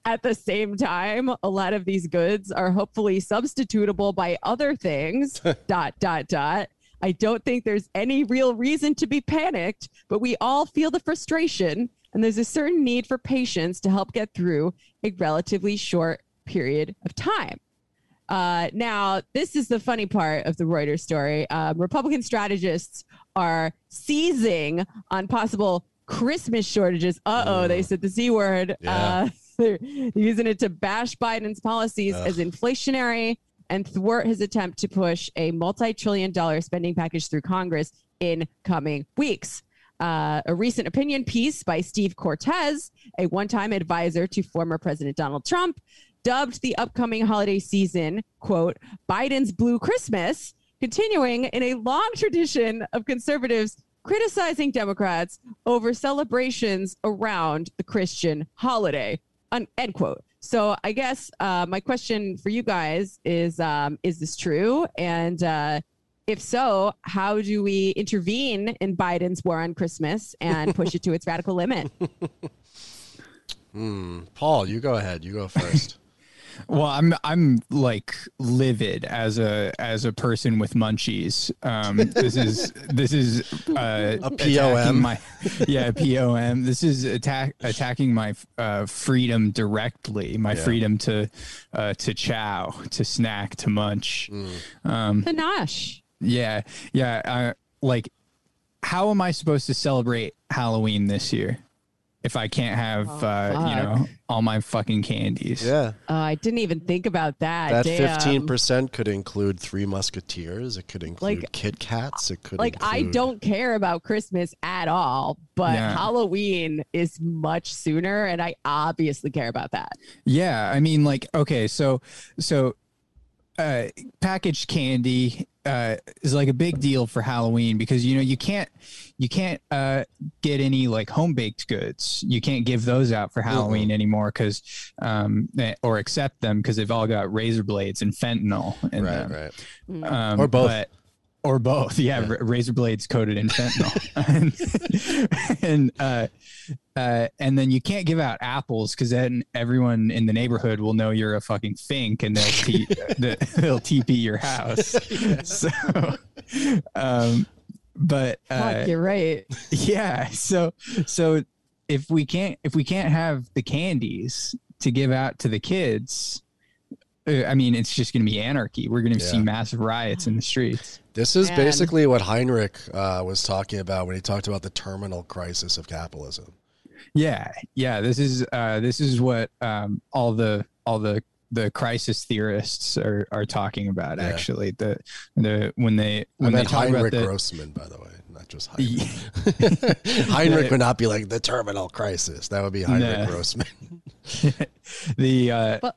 at the same time a lot of these goods are hopefully substitutable by other things (laughs) dot dot dot i don't think there's any real reason to be panicked but we all feel the frustration and there's a certain need for patience to help get through a relatively short period of time uh, now, this is the funny part of the Reuters story. Um, Republican strategists are seizing on possible Christmas shortages. Uh oh, they said the Z word. Yeah. Uh, (laughs) they're using it to bash Biden's policies Ugh. as inflationary and thwart his attempt to push a multi trillion dollar spending package through Congress in coming weeks. Uh, a recent opinion piece by Steve Cortes, a one time advisor to former President Donald Trump, dubbed the upcoming holiday season, quote, Biden's Blue Christmas, continuing in a long tradition of conservatives criticizing Democrats over celebrations around the Christian holiday, un- end quote. So I guess uh, my question for you guys is, um, is this true? And uh, if so, how do we intervene in Biden's war on Christmas and push it to its radical limit? (laughs) Hmm. Paul, you go ahead. You go first. (laughs) Well, I'm I'm like livid as a as a person with munchies. Um, this is this is uh, A attacking POM. My, yeah, pom. This is attack attacking my uh, freedom directly. My Yeah. freedom to uh, to chow, to snack, to munch. Um, Panache. Yeah, yeah. Uh, like, how am I supposed to celebrate Halloween this year if I can't have Oh, uh, you know all my fucking candies? yeah. Oh, I didn't even think about that. That fifteen percent could include Three Musketeers. It could include Like- Kit Kats. It could Like I don't care about Christmas at all, but Yeah. Halloween is much sooner, and I obviously care about that. Yeah, I mean, like, okay, so so uh, packaged candy uh, is like a big deal for Halloween because you know you can't you can't uh, get any like home baked goods. You can't give those out for Halloween anymore because um, eh, or accept them because they've all got razor blades and fentanyl in Right, them. right. Um, Or both. but- or both. Yeah, Yeah. ra- razor blades coated in fentanyl. and (laughs) (laughs) and, uh, uh, and then you can't give out apples because then everyone in the neighborhood will know you're a fucking fink and they'll t- (laughs) the- they'll TP your house. So, um, but uh, Fuck, you're right. yeah so so if we can't if we can't have the candies to give out to the kids uh, i mean it's just going to be anarchy we're going to see massive riots in the streets This is Man. basically what Heinrich uh, was talking about when he talked about the terminal crisis of capitalism. yeah yeah this is uh this is what um all the all the the crisis theorists are are talking about Yeah. actually the the when they I when they talk Heinrich about the Grossman, by the way, not just Heinrich. (laughs) (laughs) Heinrich would not be like the terminal crisis. That would be Heinrich Nah. Grossman. (laughs) the uh But-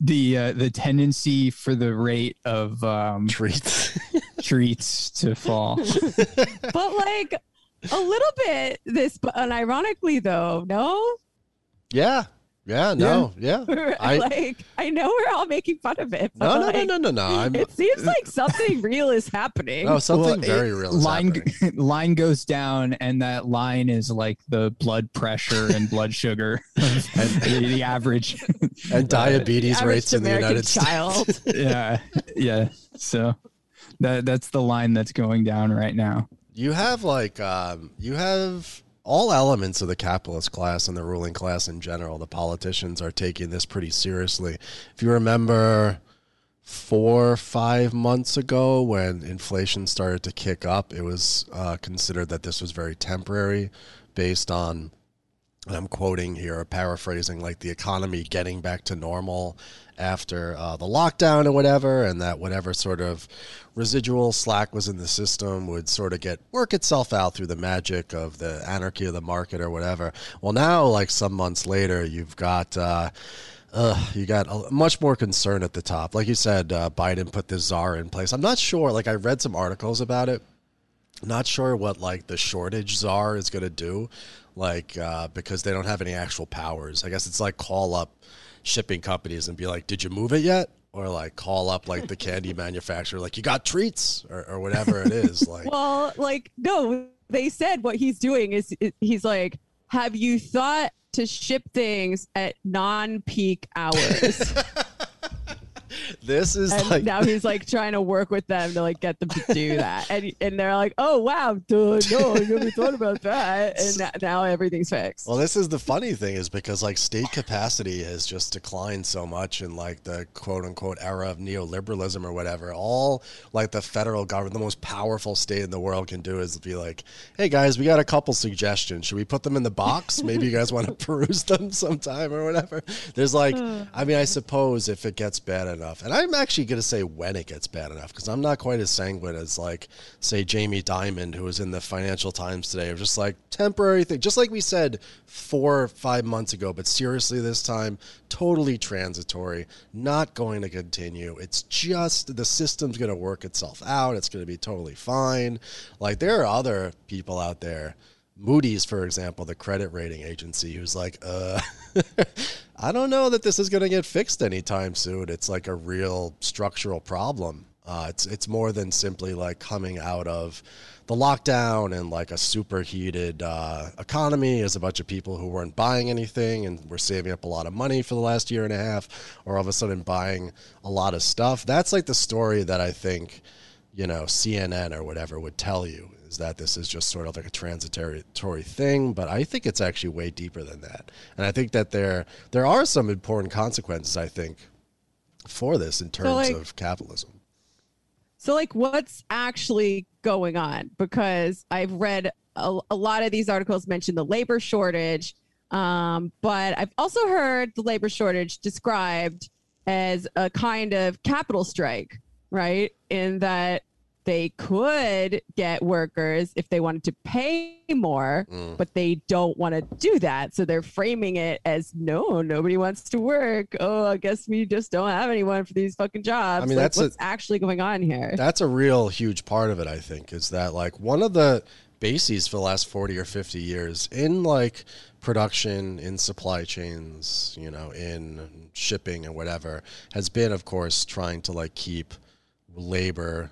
the uh the tendency for the rate of um Treats. (laughs) treats to fall (laughs) but like a little bit this, but unironically though, no. yeah. Yeah. No. Yeah. (laughs) I- like I know we're all making fun of it. But No. No. like, No. No. No. No. I'm. It seems like something real is happening. No. Something Well, very real. Is line happening. (laughs) line goes down and that line is like the blood pressure and blood sugar (laughs) and the, the average and diabetes Average rates in the United child. States. yeah yeah so that that's the line that's going down right now You have like um, you have all elements of the capitalist class and the ruling class in general. The politicians are taking this pretty seriously. If you remember four five months ago when inflation started to kick up, it was uh, considered that this was very temporary, based on and I'm quoting here, paraphrasing, like the economy getting back to normal after uh, the lockdown or whatever, and that whatever sort of residual slack was in the system would sort of get work itself out through the magic of the anarchy of the market or whatever. Well, now, like some months later, you've got. Uh, uh, you got a, much more concern at the top. Like you said, uh, Biden put this czar in place. I'm not sure. Like I read some articles about it, Not sure what like the shortage czar is going to do, like uh, because they don't have any actual powers. I guess it's like call up shipping companies and be like, "Did you move it yet?" Or like call up like the candy (laughs) manufacturer, like you got treats or, or whatever it is. Like, (laughs) Well, like no, they said what he's doing is is- he's like, have you thought to ship things at non-peak hours? (laughs) this is and like now he's like trying to work with them to like get them to do that, and and they're like, oh wow, no, I never thought about that, and now everything's fixed. Well, this is the funny thing is because like state capacity has just declined so much in like the quote unquote era of neoliberalism or whatever. All like the federal government, the most powerful state in the world can do is be like, "Hey guys, we got a couple suggestions. Should we put them in the box? Maybe you guys want to (laughs) peruse them sometime or whatever." There's like, hmm. I mean, I suppose if it gets bad enough, and I'm actually going to say when it gets bad enough because I'm not quite as sanguine as like say Jamie Dimon who was in the Financial Times today of just like temporary thing, just like we said four or five months ago. But seriously, this time, totally transitory, not going to continue. It's just the system's going to work itself out. It's going to be totally fine. Like there are other people out there. Moody's, for example, the credit rating agency, who's like, uh, (laughs) I don't know that this is going to get fixed anytime soon. It's like a real structural problem. Uh, it's it's more than simply like coming out of the lockdown and like a superheated uh, economy as a bunch of people who weren't buying anything and were saving up a lot of money for the last year and a half, or all of a sudden buying a lot of stuff. That's like the story that I think you know CNN or whatever would tell you is that this is just sort of like a transitory thing, but I think it's actually way deeper than that. And I think that there there are some important consequences I think for this in terms like- of capitalism. So, like, what's actually going on? Because I've read a, a lot of these articles mention the labor shortage, um, but I've also heard the labor shortage described as a kind of capital strike, right? In that they could get workers if they wanted to pay more, Mm. but they don't want to do that. So they're framing it as no, nobody wants to work. Oh, I guess we just don't have anyone for these fucking jobs. I mean, Like, that's a- what's actually going on here. That's a real huge part of it, I think, is that like one of the bases for the last 40 or 50 years in like production, in supply chains, you know, in shipping and whatever, has been, of course, trying to like keep labor.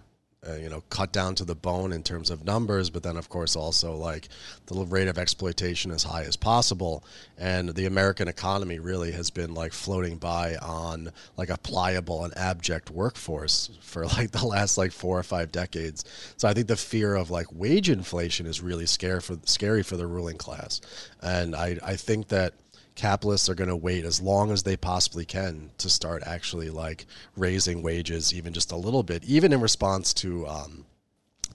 Uh, you know, cut down to the bone in terms of numbers, but then, of course, also like the rate of exploitation as high as possible. And the American economy really has been like floating by on like a pliable and abject workforce for (laughs) like the last like four or five decades. So I think the fear of like wage inflation is really scary for scary for the ruling class. And I, I think that capitalists are going to wait as long as they possibly can to start actually like raising wages even just a little bit, even in response to um,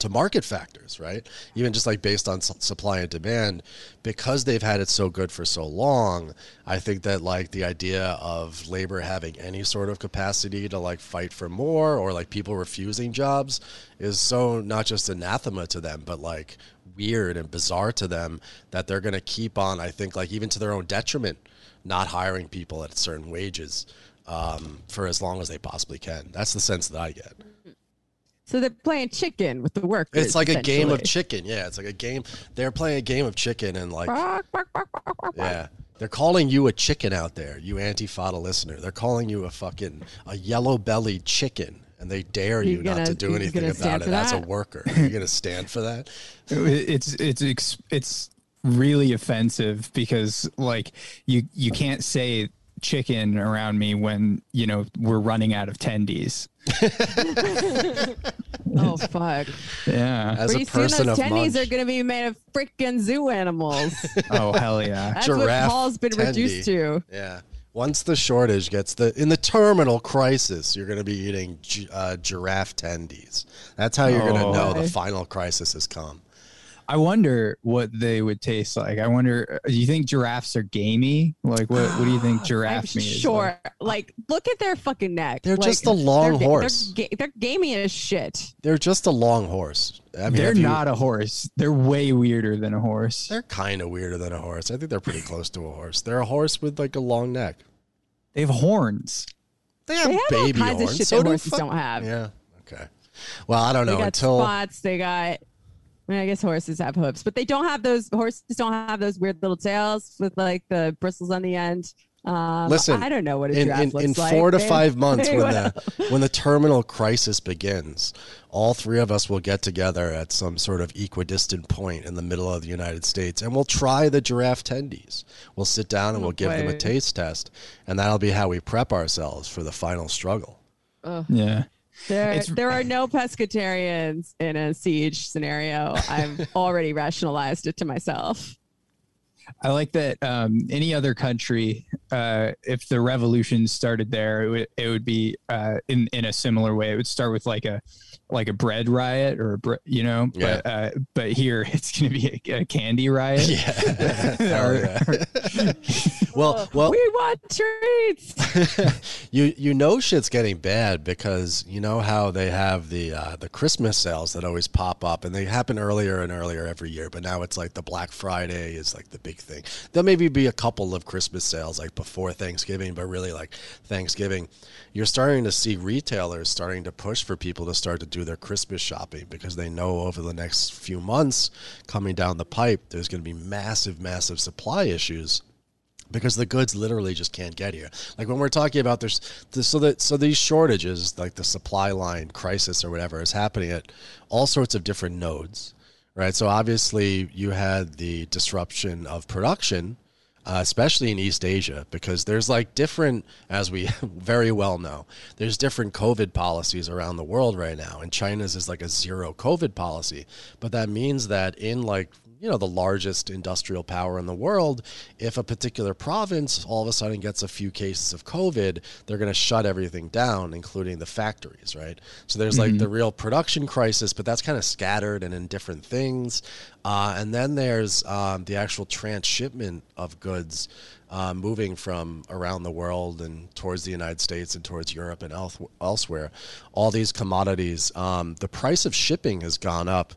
to market factors, right? Even just like based on su- supply and demand, because they've had it so good for so long, I think that like the idea of labor having any sort of capacity to like fight for more or like people refusing jobs is so not just anathema to them, but like weird and bizarre to them that they're going to keep on, I think, like even to their own detriment, not hiring people at certain wages um, for as long as they possibly can. That's the sense that I get. So they're playing chicken with the workers. It's like a game of chicken. Yeah, it's like a game. They're playing a game of chicken and like, yeah, they're calling you a chicken out there, you antifada listener. They're calling you a fucking a yellow bellied chicken, and they dare you, You not gonna- to do anything about it for as a that? worker. Are (laughs) you gonna stand for that? it's it's it's it's really offensive because like you you can't say chicken around me when you know we're running out of tendies. (laughs) Oh fuck! Yeah. As Pretty a person soon those of tendies munch, are going to be made of freaking zoo animals. (laughs) Oh hell yeah. That's Giraffe what Paul's been reduced to. yeah. Once the shortage gets the in the terminal crisis, you're going to be eating gi- uh, giraffe tendies. That's how you're going to Oh. know the final crisis has come. I wonder what they would taste like. I wonder. Do you think giraffes are gamey? Like, what? What do you think (gasps) I'm giraffe meat is? sure. like? Like, look at their fucking neck. They're Like, just a long they're, ga- horse. They're, ga- they're gamey as shit. They're just a long horse. I mean, They're you- not a horse. They're way weirder than a horse. They're kind of weirder than a horse. I think they're pretty close to a horse. They're a horse with like a long neck. They have horns. They have They have all baby kinds horns. of shit so that do horses fuck- don't have. Yeah. Okay. Well, I don't They know got until spots. They got I, mean, I guess horses have hooves, but they don't have those. Horses don't have those weird little tails with like the bristles on the end. Um, Listen, I don't know what a in, in, looks in like. four to They- (laughs) five months they when will. the when the terminal crisis begins, all three of us will get together at some sort of equidistant point in the middle of the United States, and we'll try the giraffe tendies. We'll sit down and we'll give them a taste test, and that'll be how we prep ourselves for the final struggle. Yeah. There, It's- there are no pescatarians in a siege scenario. I've (laughs) already rationalized it to myself. I like that. Um, any other country, uh, if the revolution started there, it would it would be uh, in in a similar way. It would start with like a like a bread riot or a bre- you know, Yeah. but uh, but here (laughs) it's going to be a, a candy riot. Yeah. (laughs) Hell yeah. (laughs) well, well, we want treats. you you know shit's getting bad because you know how they have the uh, the Christmas sales that always pop up and they happen earlier and earlier every year, but now it's like the Black Friday is like the big thing. There'll maybe be a couple of Christmas sales like before Thanksgiving, but really like Thanksgiving, you're starting to see retailers starting to push for people to start to do their Christmas shopping because they know over the next few months coming down the pipe, there's going to be massive, massive supply issues because the goods literally just can't get here. Like when we're talking about there's this, so that so these shortages, like the supply line crisis or whatever, is happening at all sorts of different nodes, right? So obviously you had the disruption of production. Uh, especially in East Asia, because there's like different, as we (laughs) very well know, there's different COVID policies around the world right now, and China's is like a zero COVID policy. But that means that in like you know the largest industrial power in the world if a particular province all of a sudden gets a few cases of covid they're going to shut everything down including the factories right so there's like the real production crisis but that's kind of scattered and in different things uh, and then there's um, the actual transshipment of goods uh, moving from around the world and towards the United States and towards Europe and else- elsewhere. All these commodities, um, the price of shipping has gone up.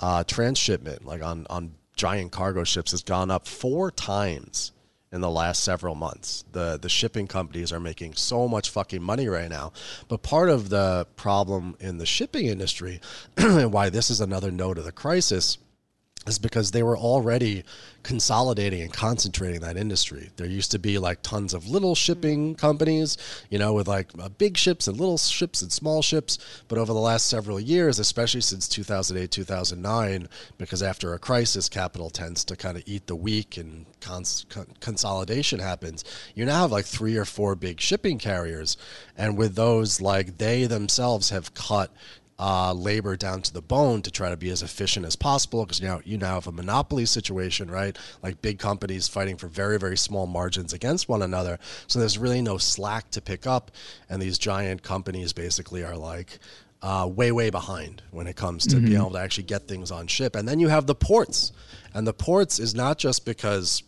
Uh, transshipment, like on on giant cargo ships, has gone up four times in the last several months. The the shipping companies are making so much fucking money right now. But part of the problem in the shipping industry (clears throat) and why this is another note of the crisis is because they were already consolidating and concentrating that industry. There used to be like tons of little shipping companies, you know, with like uh, big ships and little ships and small ships. But over the last several years, especially since 2008, 2009, because after a crisis, capital tends to kind of eat the weak and cons- con- consolidation happens. You now have like three or four big shipping carriers. And with those, like they themselves have cut uh, labor down to the bone to try to be as efficient as possible because now you now have a monopoly situation, right? Like big companies fighting for very very small margins against one another. So there's really no slack to pick up, and these giant companies basically are like. Uh, way way behind when it comes to being able to actually get things on ship and then you have the ports and the ports is not just because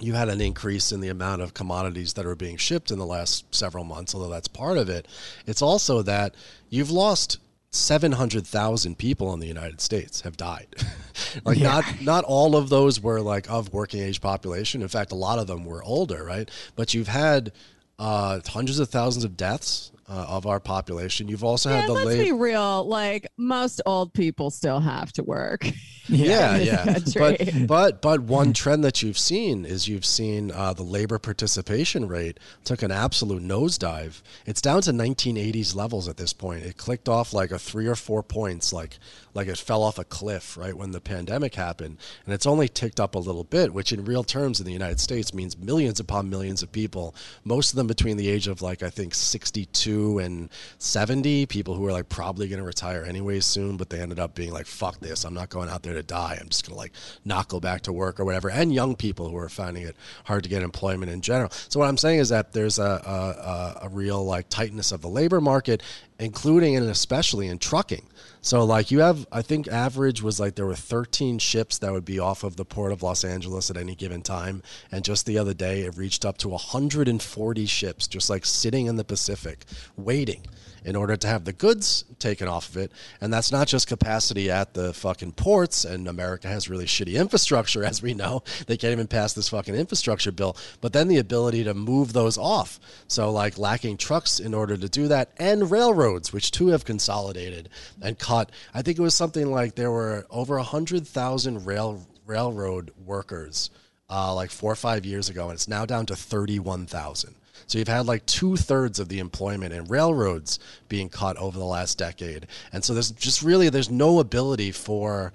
you had an increase in the amount of commodities that are being shipped in the last several months, although that's part of it. It's also that you've lost 700,000 people in the United States have died. (laughs) like not not all of those were like of working age population. In fact, a lot of them were older, right? But you've had uh, hundreds of thousands of deaths uh, of our population. You've also Yeah, had the let's late be real. Like most old people still have to work. (laughs) yeah, (laughs) yeah. But but but one (laughs) trend that you've seen is you've seen uh, the labor participation rate took an absolute nosedive. It's down to 1980s levels at this point. It clicked off like a three or four points, like like it fell off a cliff right when the pandemic happened, and it's only ticked up a little bit, which in real terms in the United States means millions upon millions of people, most of them between the age of like I think 62 and 70, people who are like probably going to retire anyway soon, but they ended up being like, fuck this, I'm not going out there to die. I'm just going to like not go back to work or whatever. And young people who are finding it hard to get employment in general. So what I'm saying is that there's a, a, a real like tightness of the labor market, including and especially in trucking. So like you have, I think average was like there were 13 ships that would be off of the port of Los Angeles at any given time, and just the other day it reached up to 140 ships just like sitting in the Pacific waiting in order to have the goods taken off of it. And that's not just capacity at the fucking ports, and America has really shitty infrastructure, (laughs) as we know. They can't even pass this fucking infrastructure bill, but then the ability to move those off. So, like, lacking trucks in order to do that, and railroads, which too have consolidated and cut. I think it was something like there were over 100,000 rail railroad workers uh, like four or five years ago, and it's now down to 31,000. So you've had like two thirds of the employment in railroads being cut over the last decade, and so there's just really there's no ability for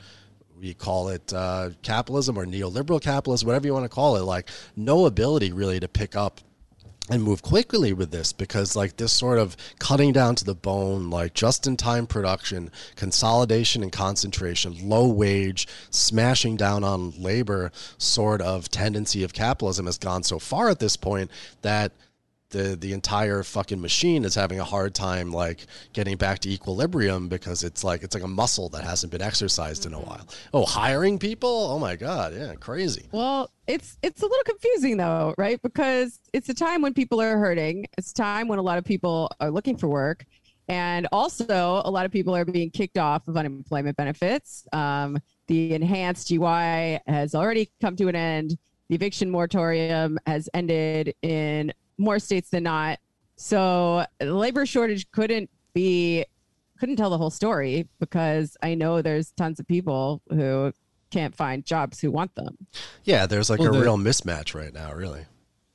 we call it uh, capitalism or neoliberal capitalism, whatever you want to call it, like no ability really to pick up and move quickly with this because like this sort of cutting down to the bone like just in time production consolidation and concentration low wage smashing down on labor sort of tendency of capitalism has gone so far at this point that the the entire fucking machine is having a hard time like getting back to equilibrium because it's like it's like a muscle that hasn't been exercised in a while. Oh, hiring people? Oh my god, yeah, crazy. Well, it's it's a little confusing though, right? Because it's a time when people are hurting. It's a time when a lot of people are looking for work. And also, a lot of people are being kicked off of unemployment benefits. Um, the enhanced GY has already come to an end. The eviction moratorium has ended in more states than not. So the labor shortage couldn't be couldn't tell the whole story because I know there's tons of people who can't find jobs who want them. Yeah, there's like Well, a the- real mismatch right now, really.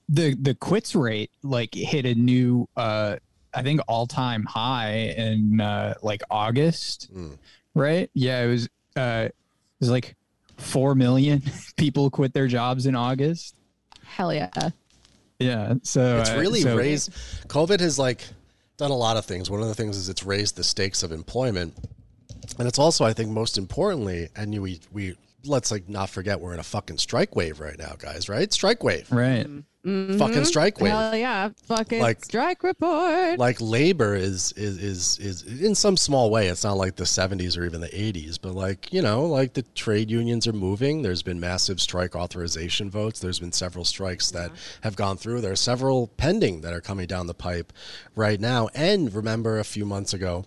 the the quits rate like hit a new uh I think all time high in uh like August, Mm. right? Yeah, it was uh it was like four million (laughs) people quit their jobs in August. Hell yeah. Yeah, so It's uh, really so- raised COVID has like done a lot of things. One of the things is it's raised the stakes of employment. And it's also, I think, most importantly, and we we let's like not forget we're in a fucking strike wave right now, guys, right? Strike wave. right. Mm-hmm. Fucking mm-hmm. strike wave. Hell yeah. Fucking Like- strike report. like labor is, is is is in some small way it's not like the 70s or even the 80s but like you know like the trade unions are moving there's been massive strike authorization votes there's been several strikes that have gone through there are several pending that are coming down the pipe right now and remember a few months ago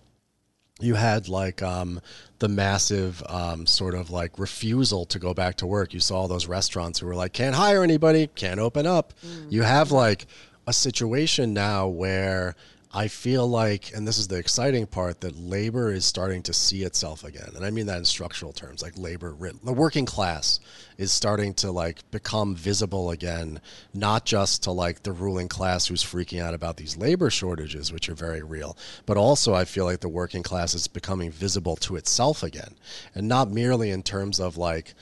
you had like um, the massive um, sort of like refusal to go back to work. You saw all those restaurants who were like, can't hire anybody, can't open up. You have like a situation now where I feel like, and this is the exciting part, that labor is starting to see itself again. And I mean that in structural terms, like labor, the working class is starting to like become visible again, not just to like the ruling class who's freaking out about these labor shortages, which are very real, but also I feel like the working class is becoming visible to itself again. And not merely in terms of like,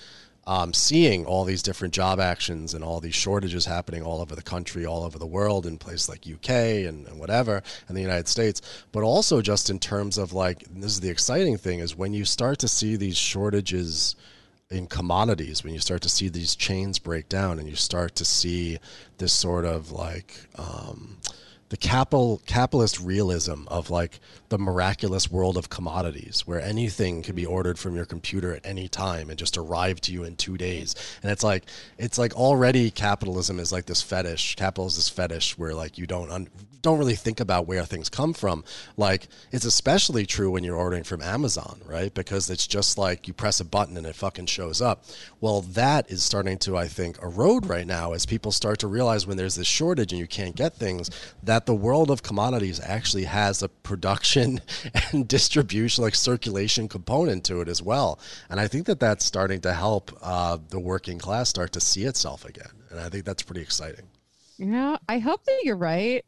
um, seeing all these different job actions and all these shortages happening all over the country, all over the world, in places like UK and, and whatever, and the United States, but also just in terms of like, this is the exciting thing is when you start to see these shortages in commodities, when you start to see these chains break down and you start to see this sort of like, um, the capital capitalist realism of like the miraculous world of commodities where anything can be ordered from your computer at any time and just arrive to you in two days. And it's like it's like already capitalism is like this fetish Capitalism is fetish where like you don't un- don't really think about where things come from. Like it's especially true when you're ordering from amazon right? Because it's just like you press a button and it fucking shows up. Well that is starting to i think erode right now as people start to realize when there's this shortage and you can't get things that the world of commodities actually has a production (laughs) and distribution like circulation component to it as well and i think that that's starting to help uh, the working class start to see itself again and i think that's pretty exciting Yeah, I hope that you're right.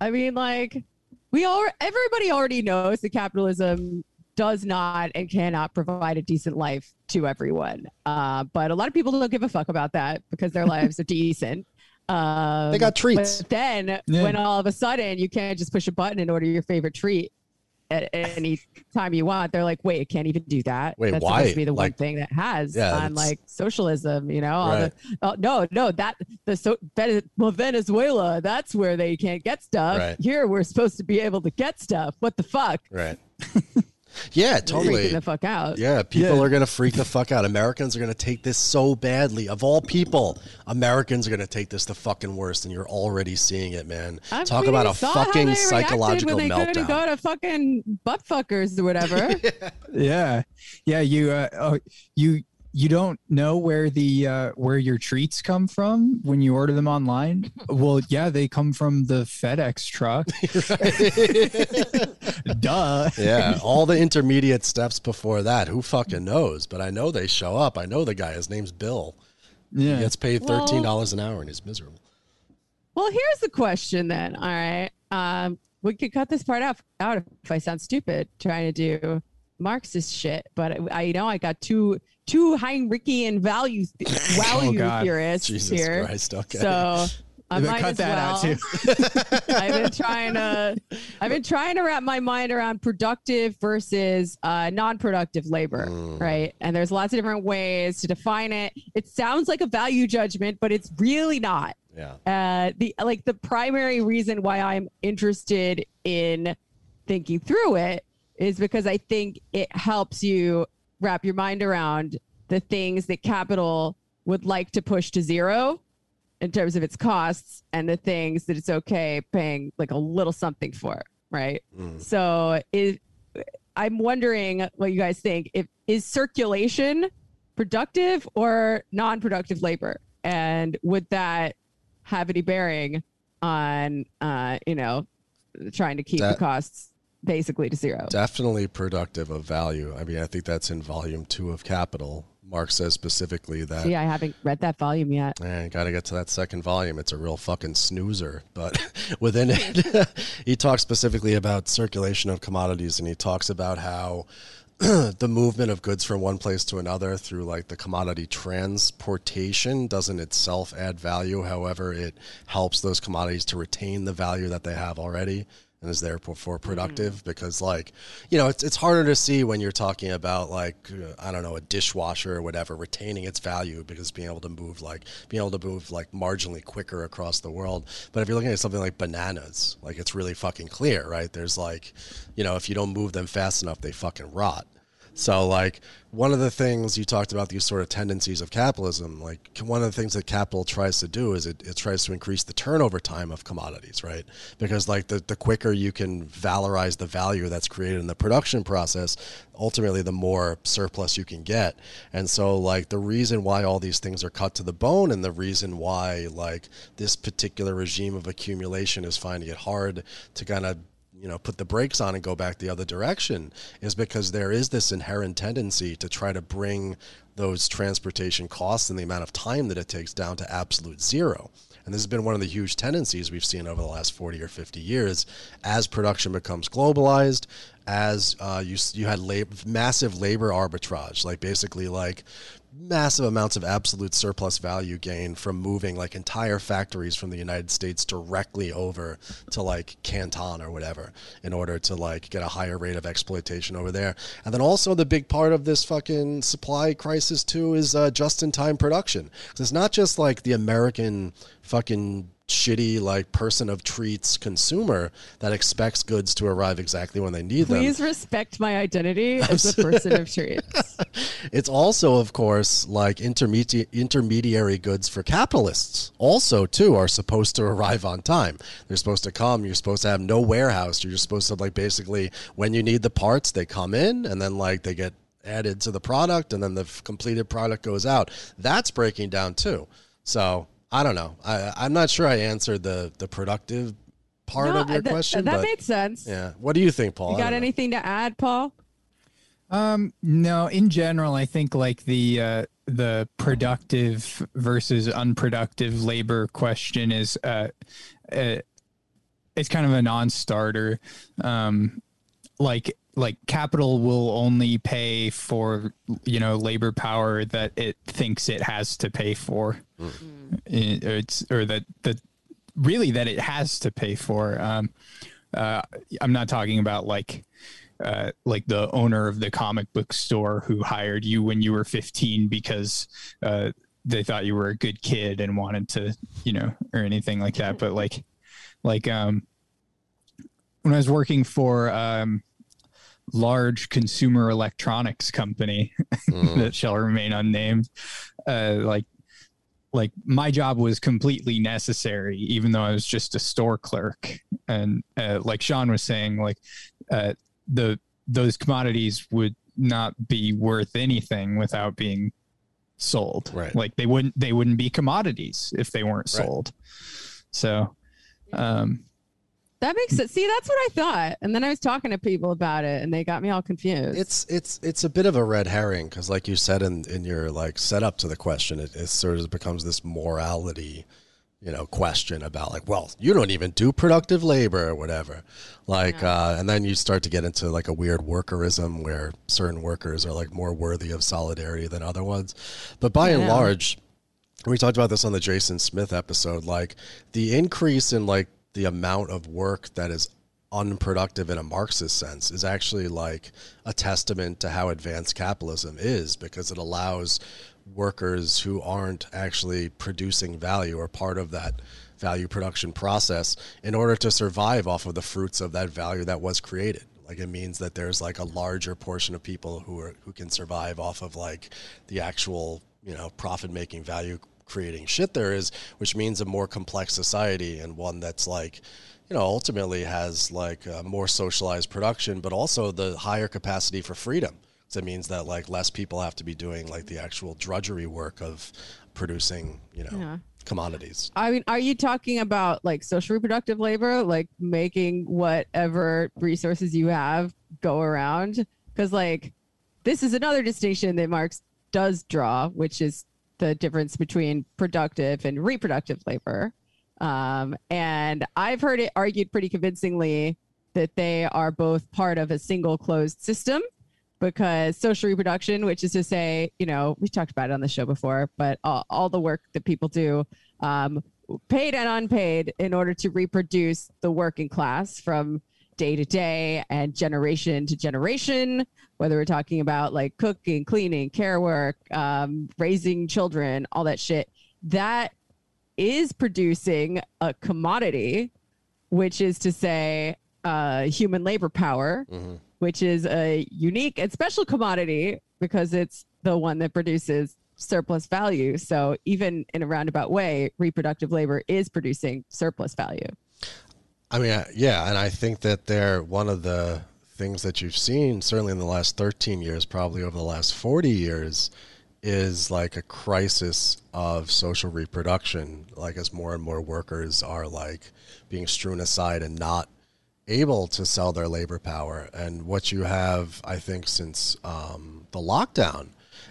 I mean, like, we all, everybody already knows that capitalism does not and cannot provide a decent life to everyone. Uh, but a lot of people don't give a fuck about that because their (laughs) lives are decent. Um, They got treats. But then, Yeah. when all of a sudden you can't just push a button and order your favorite treat at any time you want, they're like, "Wait, it can't even do that." Wait, That's why? supposed to be the Like- one thing that has Yeah, on like socialism, you know? all the- Oh no, no, that the so well Venezuela, that's where they can't get stuff. Right. Here we're supposed to be able to get stuff. What the fuck? right (laughs) Yeah, freaking totally. the fuck out. Yeah, people Yeah. are going to freak the fuck out. Americans are going to take this so badly. Of all people, Americans are going to take this the fucking worst, and you're already seeing it, man. I Talk mean, about a fucking they psychological when they couldn't meltdown. go to fucking butt fuckers or whatever. (laughs) Yeah, yeah. You, uh, oh, you, you don't know where the uh, where your treats come from when you order them online. Well, yeah, they come from the FedEx truck. (laughs) Duh. yeah, all the intermediate steps before that. Who fucking knows? But I know they show up. I know the guy. His name's Bill. He Yeah. gets paid thirteen dollars an hour and he's miserable. well, here's the question then. All right. Um, we could cut this part out, out if I sound stupid trying to do Marxist shit, but I, I know I got two two Heinrichian value (laughs) value God. theorists Jesus here. Christ. Okay. So (laughs) I might cut as that well. out too. (laughs) I've been trying to I've been trying to wrap my mind around productive versus uh, non-productive labor, Mm. right? And there's lots of different ways to define it. It sounds like a value judgment, but it's really not. yeah. Uh, the like the primary reason why I'm interested in thinking through it is because I think it helps you wrap your mind around the things that capital would like to push to zero in terms of its costs and the things that it's okay paying like a little something for, right? Mm. So I'm wondering what you guys think. If is circulation productive or non-productive labor, and would that have any bearing on uh, you know trying to keep That- the costs basically to zero? Definitely productive of value. I mean, I think that's in volume two of Capital. Marx says specifically that See, I haven't read that volume yet. Man, got to get to that second volume. It's a real fucking snoozer. But (laughs) within it, (laughs) he talks specifically about circulation of commodities and he talks about how (clears throat) the movement of goods from one place to another through like the commodity transportation doesn't itself add value. However, it helps those commodities to retain the value that they have already and is therefore productive because like you know it's, it's harder to see when you're talking about like uh, i don't know a dishwasher or whatever retaining its value because being able to move like being able to move like marginally quicker across the world. But if you're looking at something like bananas like it's really fucking clear right? There's like you know if you don't move them fast enough they fucking rot so, like, one of the things you talked about these sort of tendencies of capitalism, like, one of the things that capital tries to do is it, it tries to increase the turnover time of commodities, right? Because, like, the, the quicker you can valorize the value that's created in the production process, ultimately, the more surplus you can get. And so, like, the reason why all these things are cut to the bone and the reason why, like, this particular regime of accumulation is finding it hard to kind of you know put the brakes on and go back the other direction is because there is this inherent tendency to try to bring those transportation costs and the amount of time that it takes down to absolute zero. And this has been one of the huge tendencies we've seen over the last 40 or 50 years. As production becomes globalized as uh, you you had lab- massive labor arbitrage like basically like massive amounts of absolute surplus value gain from moving like entire factories from the United States directly over to like Canton or whatever in order to like get a higher rate of exploitation over there. And then also the big part of this fucking supply crisis too is uh, just in time production. 'Cause it's not just like the American fucking shitty like person of treats consumer that expects goods to arrive exactly when they need them. Please respect my identity (laughs) as a person of treats. (laughs) It's also, of course, like intermediate intermediary goods for capitalists. Also, too, are supposed to arrive on time. They're supposed to come. You're supposed to have no warehouse. You're supposed to like basically when you need the parts, they come in and then like they get added to the product, and then the completed product goes out. That's breaking down too. So I don't know. I, I'm not sure I answered the the productive part No, of your that, question. that but made sense. yeah, what do you think, Paul? You got don't know. anything to add, Paul? Um, no, in general, I think like the uh, the productive versus unproductive labor question is uh, uh it's kind of a non-starter. Um, like like capital will only pay for you know labor power that it thinks it has to pay for. It- it's or that that really that it has to pay for. Um, uh, I'm not talking about like uh, like the owner of the comic book store who hired you when you were 15 because uh, they thought you were a good kid and wanted to, you know, or anything like that. But like, like um, when I was working for um, large consumer electronics company (laughs) Mm. that shall remain unnamed. Uh, like, like my job was completely necessary, even though I was just a store clerk. And uh, like Sean was saying, like uh, the those commodities would not be worth anything without being sold. Right. Like they wouldn't they wouldn't be commodities if they weren't Right. sold. So, um, That makes sense. See, that's what I thought. And then I was talking to people about it and they got me all confused. It's it's it's a bit of a red herring because, like you said in in your like setup to the question, it, it sort of becomes this morality, you know, question about like, well, you don't even do productive labor or whatever, like, uh, and then you start to get into like a weird workerism where certain workers are like more worthy of solidarity than other ones, but by and large, we talked about this on the Jason Smith episode. Like the increase in like the amount of work that is unproductive in a Marxist sense is actually like a testament to how advanced capitalism is because it allows workers who aren't actually producing value or part of that value production process in order to survive off of the fruits of that value that was created. Like it means that there's like a larger portion of people who are who can survive off of like the actual you know profit making value creating shit there is which means a more complex society and one that's like you know ultimately has like a more socialized production but also the higher capacity for freedom so it means that like less people have to be doing like the actual drudgery work of producing you know Yeah. commodities I mean, are you talking about like social reproductive labor, like making whatever resources you have go around? Because, like, this is another distinction that Marx does draw, which is the difference between productive and reproductive labor. Um, and I've heard it argued pretty convincingly that they are both part of a single closed system because social reproduction, which is to say, you know, we talked about it on the show before, but all, all the work that people do, um, paid and unpaid, in order to reproduce the working class from day to day and generation to generation, whether we're talking about like cooking, cleaning, care work, um, raising children, all that shit, that is producing a commodity, which is to say, uh, human labor power Mhm. which is a unique and special commodity because it's the one that produces surplus value. So even in a roundabout way, reproductive labor is producing surplus value. I mean, yeah, and I think that they're one of the things that you've seen, certainly in the last 13 years, probably over the last 40 years, is like a crisis of social reproduction. Like, as more and more workers are like being strewn aside and not able to sell their labor power. And what you have, I think, since um, the lockdown,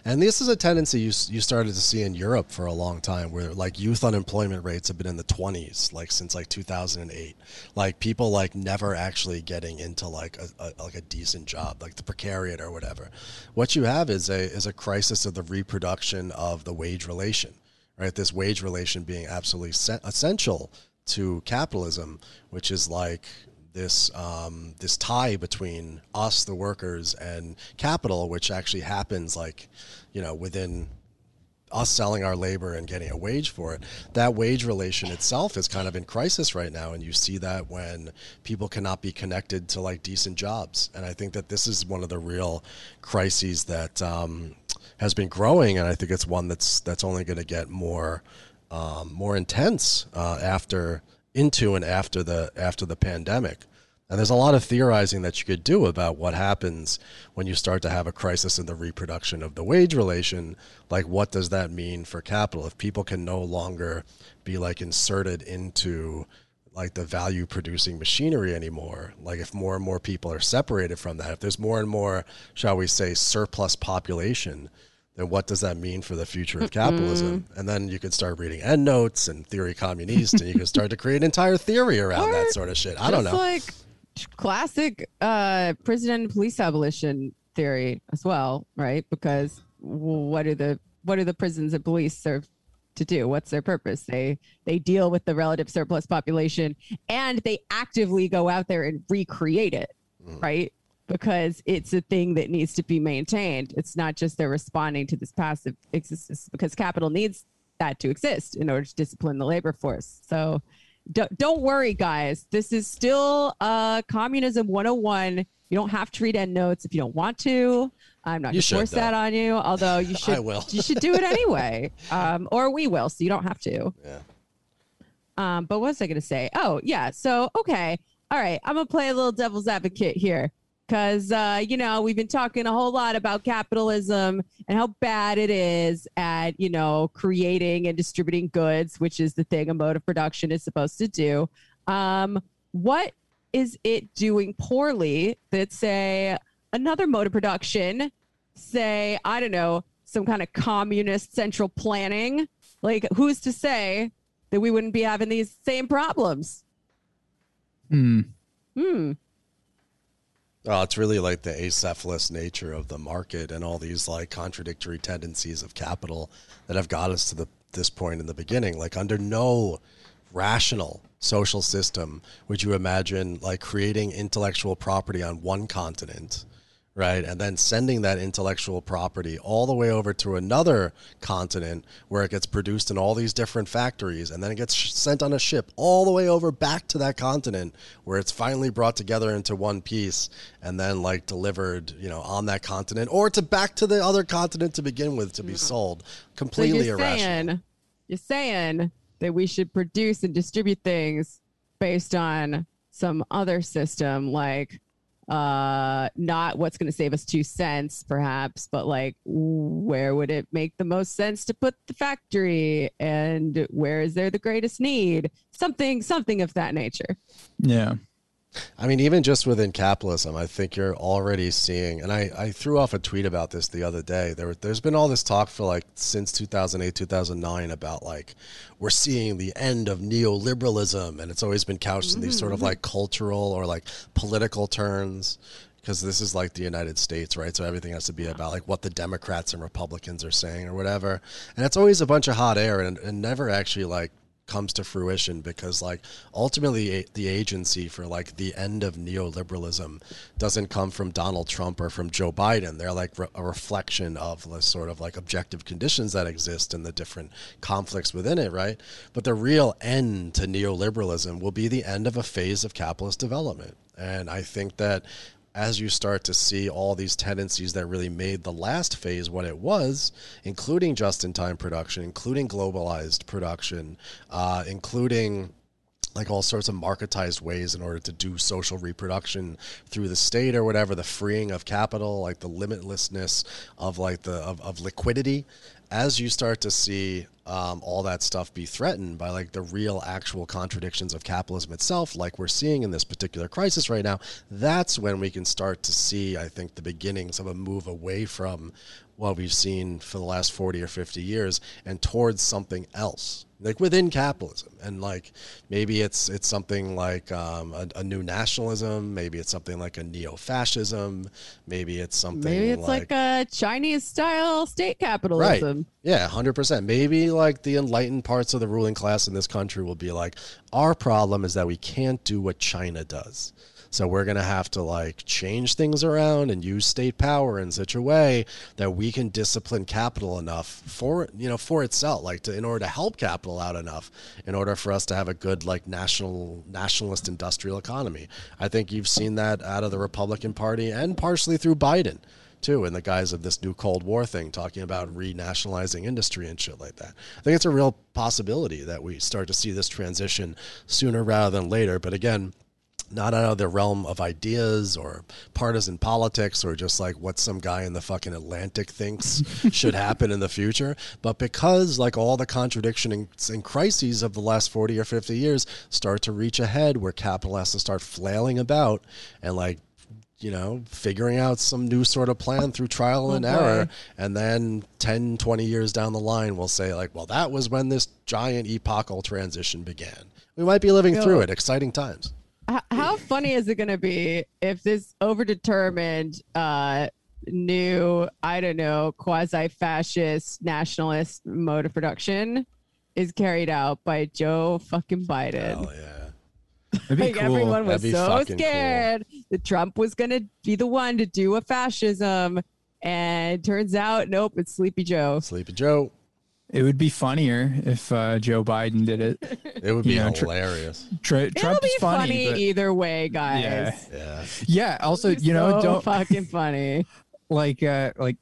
and this is a tendency you, you started to see in Europe for a long time, where like youth unemployment rates have been in the 20s, like since like 2008. Like people like never actually getting into like a, a like a decent job, like the precariat or whatever. What you have is a is a crisis of the reproduction of the wage relation, right? This wage relation being absolutely se- essential to capitalism, which is like this um, this tie between us, the workers, and capital, which actually happens like you know within us selling our labor and getting a wage for it. That wage relation itself is kind of in crisis right now, and you see that when people cannot be connected to like decent jobs. And I think that this is one of the real crises that um, has been growing, and I think it's one that's that's only going to get more um, more intense uh, after into and after the after the pandemic. And there's a lot of theorizing that you could do about what happens when you start to have a crisis in the reproduction of the wage relation. Like, what does that mean for capital? If people can no longer be like inserted into like the value producing machinery anymore, like if more and more people are separated from that, if there's more and more, shall we say, surplus population, then what does that mean for the future of capitalism? And then you could start reading Endnotes and theory communist, and you can start to create an entire theory around that sort of shit. I don't know. like classic uh, prison and police abolition theory as well, right? Because what are the what are the prisons and police serve to do? What's their purpose? They they deal with the relative surplus population and they actively go out there and recreate it, Mm. right? Because it's a thing that needs to be maintained. It's not just they're responding to this passive existence because capital needs that to exist in order to discipline the labor force. So don't, don't worry, guys. This is still uh, Communism 101 You don't have to read Endnotes if you don't want to. I'm not going to force that on you, although you (laughs) should. I will. you should do it anyway, (laughs) um, or we will, so you don't have to. Yeah. Um, but what was I going to say? Oh, yeah. So, okay. All right. I'm going to play a little devil's advocate here because, uh, you know, we've been talking a whole lot about capitalism and how bad it is at, you know, creating and distributing goods, which is the thing a mode of production is supposed to do. Um, what is it doing poorly that, say, another mode of production, say, I don't know, some kind of communist central planning? Like, who's to say that we wouldn't be having these same problems. Hmm. Hmm. Well, it's really like the acephalous nature of the market and all these like contradictory tendencies of capital that have got us to the this point in the beginning. Like under no rational social system would you imagine like creating intellectual property on one continent, right? And then sending that intellectual property all the way over to another continent where it gets produced in all these different factories and then it gets sh- sent on a ship all the way over back to that continent where it's finally brought together into one piece and then like delivered, you know, on that continent or to back to the other continent to begin with to be mm. sold. So Completely you're irrational. saying you're saying that we should produce and distribute things based on some other system, like uh not what's going to save us two cents perhaps but like where would it make the most sense to put the factory? And where is there the greatest need? Something something of that nature. Yeah. I mean, even just within capitalism, I think you're already seeing, and I, I threw off a tweet about this the other day. There, there's been all this talk for like since 2008, 2009 about like we're seeing the end of neoliberalism, and it's always been couched in these sort of mm-hmm. like cultural or like political terms. Because this is like the United States, right? So everything has to be about like what the Democrats and Republicans are saying or whatever. And it's always a bunch of hot air and, and never actually like comes to fruition because like ultimately the agency for like the end of neoliberalism doesn't come from Donald Trump or from Joe Biden. They're like re- a reflection of the sort of like objective conditions that exist and the different conflicts within it right? But the real end to neoliberalism will be the end of a phase of capitalist development. And i think that as you start to see all these tendencies that really made the last phase what it was, including just in time production, including globalized production, uh, including like all sorts of marketized ways in order to do social reproduction through the state or whatever the freeing of capital like the limitlessness of like the of, of liquidity as you start to see um, all that stuff be threatened by like the real actual contradictions of capitalism itself like we're seeing in this particular crisis right now that's when we can start to see i think the beginnings of a move away from what we've seen for the last 40 or 50 years and towards something else like within capitalism and like maybe it's it's something like um, a, a new nationalism maybe it's something like a neo-fascism maybe it's something maybe it's like, a chinese style state capitalism right. yeah, hundred percent. Maybe like the enlightened parts of the ruling class in this country will be like, our problem is that we can't do what China does. So we're gonna have to like change things around and use state power in such a way that we can discipline capital enough for you know for itself, like to in order to help capital out enough, in order for us to have a good like national nationalist industrial economy. I think you've seen that out of the Republican Party and partially through Biden too, in the guise of this new Cold War thing, talking about renationalizing industry and shit like that. I think it's a real possibility that we start to see this transition sooner rather than later. But again, not out of the realm of ideas or partisan politics or just like what some guy in the fucking Atlantic thinks (laughs) should happen in the future, but because like all the contradictions and, crises of the last 40 or 50 years start to reach a head where capital has to start flailing about and like you know, figuring out some new sort of plan through trial and boy. error. And then 10, 20 years down the line, we'll say, like, well, that was when this giant epochal transition began. We might be living Yeah. through it. Exciting times. H- how funny is it going to be if this overdetermined uh new i don't know quasi-fascist nationalist mode of production is carried out by joe fucking biden Hell yeah. That'd be like cool. everyone was That'd be so fucking cool. scared that trump was going to be the one to do a fascism and turns out nope it's sleepy joe Sleepy Joe. It would be funnier if uh, Joe Biden did it. (laughs) It would be You know, tr- hilarious. Tr- It'll Trump's be funny, funny, but- either way, guys. Yeah. Yeah. yeah. Also, you know, So don't fucking (laughs) funny. like uh, like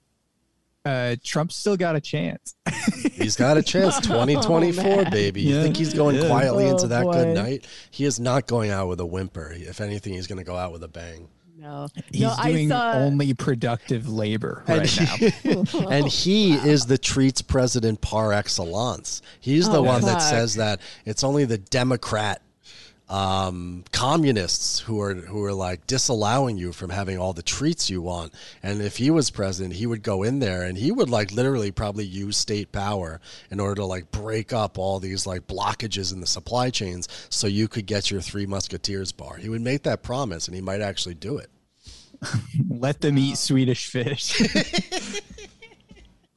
uh, Trump's still got a chance. (laughs) He's got a chance. 2024, Oh, man. baby. You Yeah. think he's going Yeah. quietly Oh, into that boy. good night? He is not going out with a whimper. If anything, he's going to go out with a bang. No, He's no, doing I saw. only productive labor And right now. (laughs) and he is the treats president par excellence. He's oh, the Oh, one that says that it's only the Democrat um, communists who are who are like disallowing you from having all the treats you want. And if he was president, he would go in there and he would like literally probably use state power in order to like break up all these like blockages in the supply chains so you could get your Three Musketeers bar. He would make that promise and he might actually do it. (laughs) Let them eat Swedish fish. (laughs)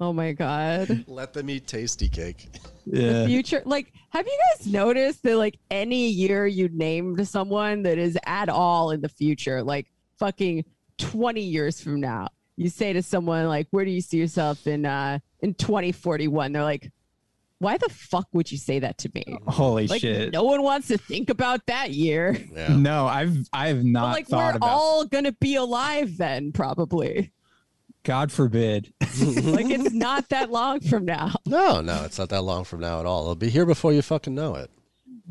oh my god. Let them eat tasty cake. Yeah. Future, like, have you guys noticed that like any year you named someone that is at all in the future, like fucking twenty years from now, you say to someone like, "Where do you see yourself in uh in 2041?" They're like, "Why the fuck would you say that to me?" Holy Like, shit. no one wants to think about that year. Yeah. No, I've I've But, not like, thought we're all gonna be alive then, probably. God forbid. (laughs) like, it's not that long from now. (laughs) No, no, it's not that long from now at all. It'll be here before you fucking know it.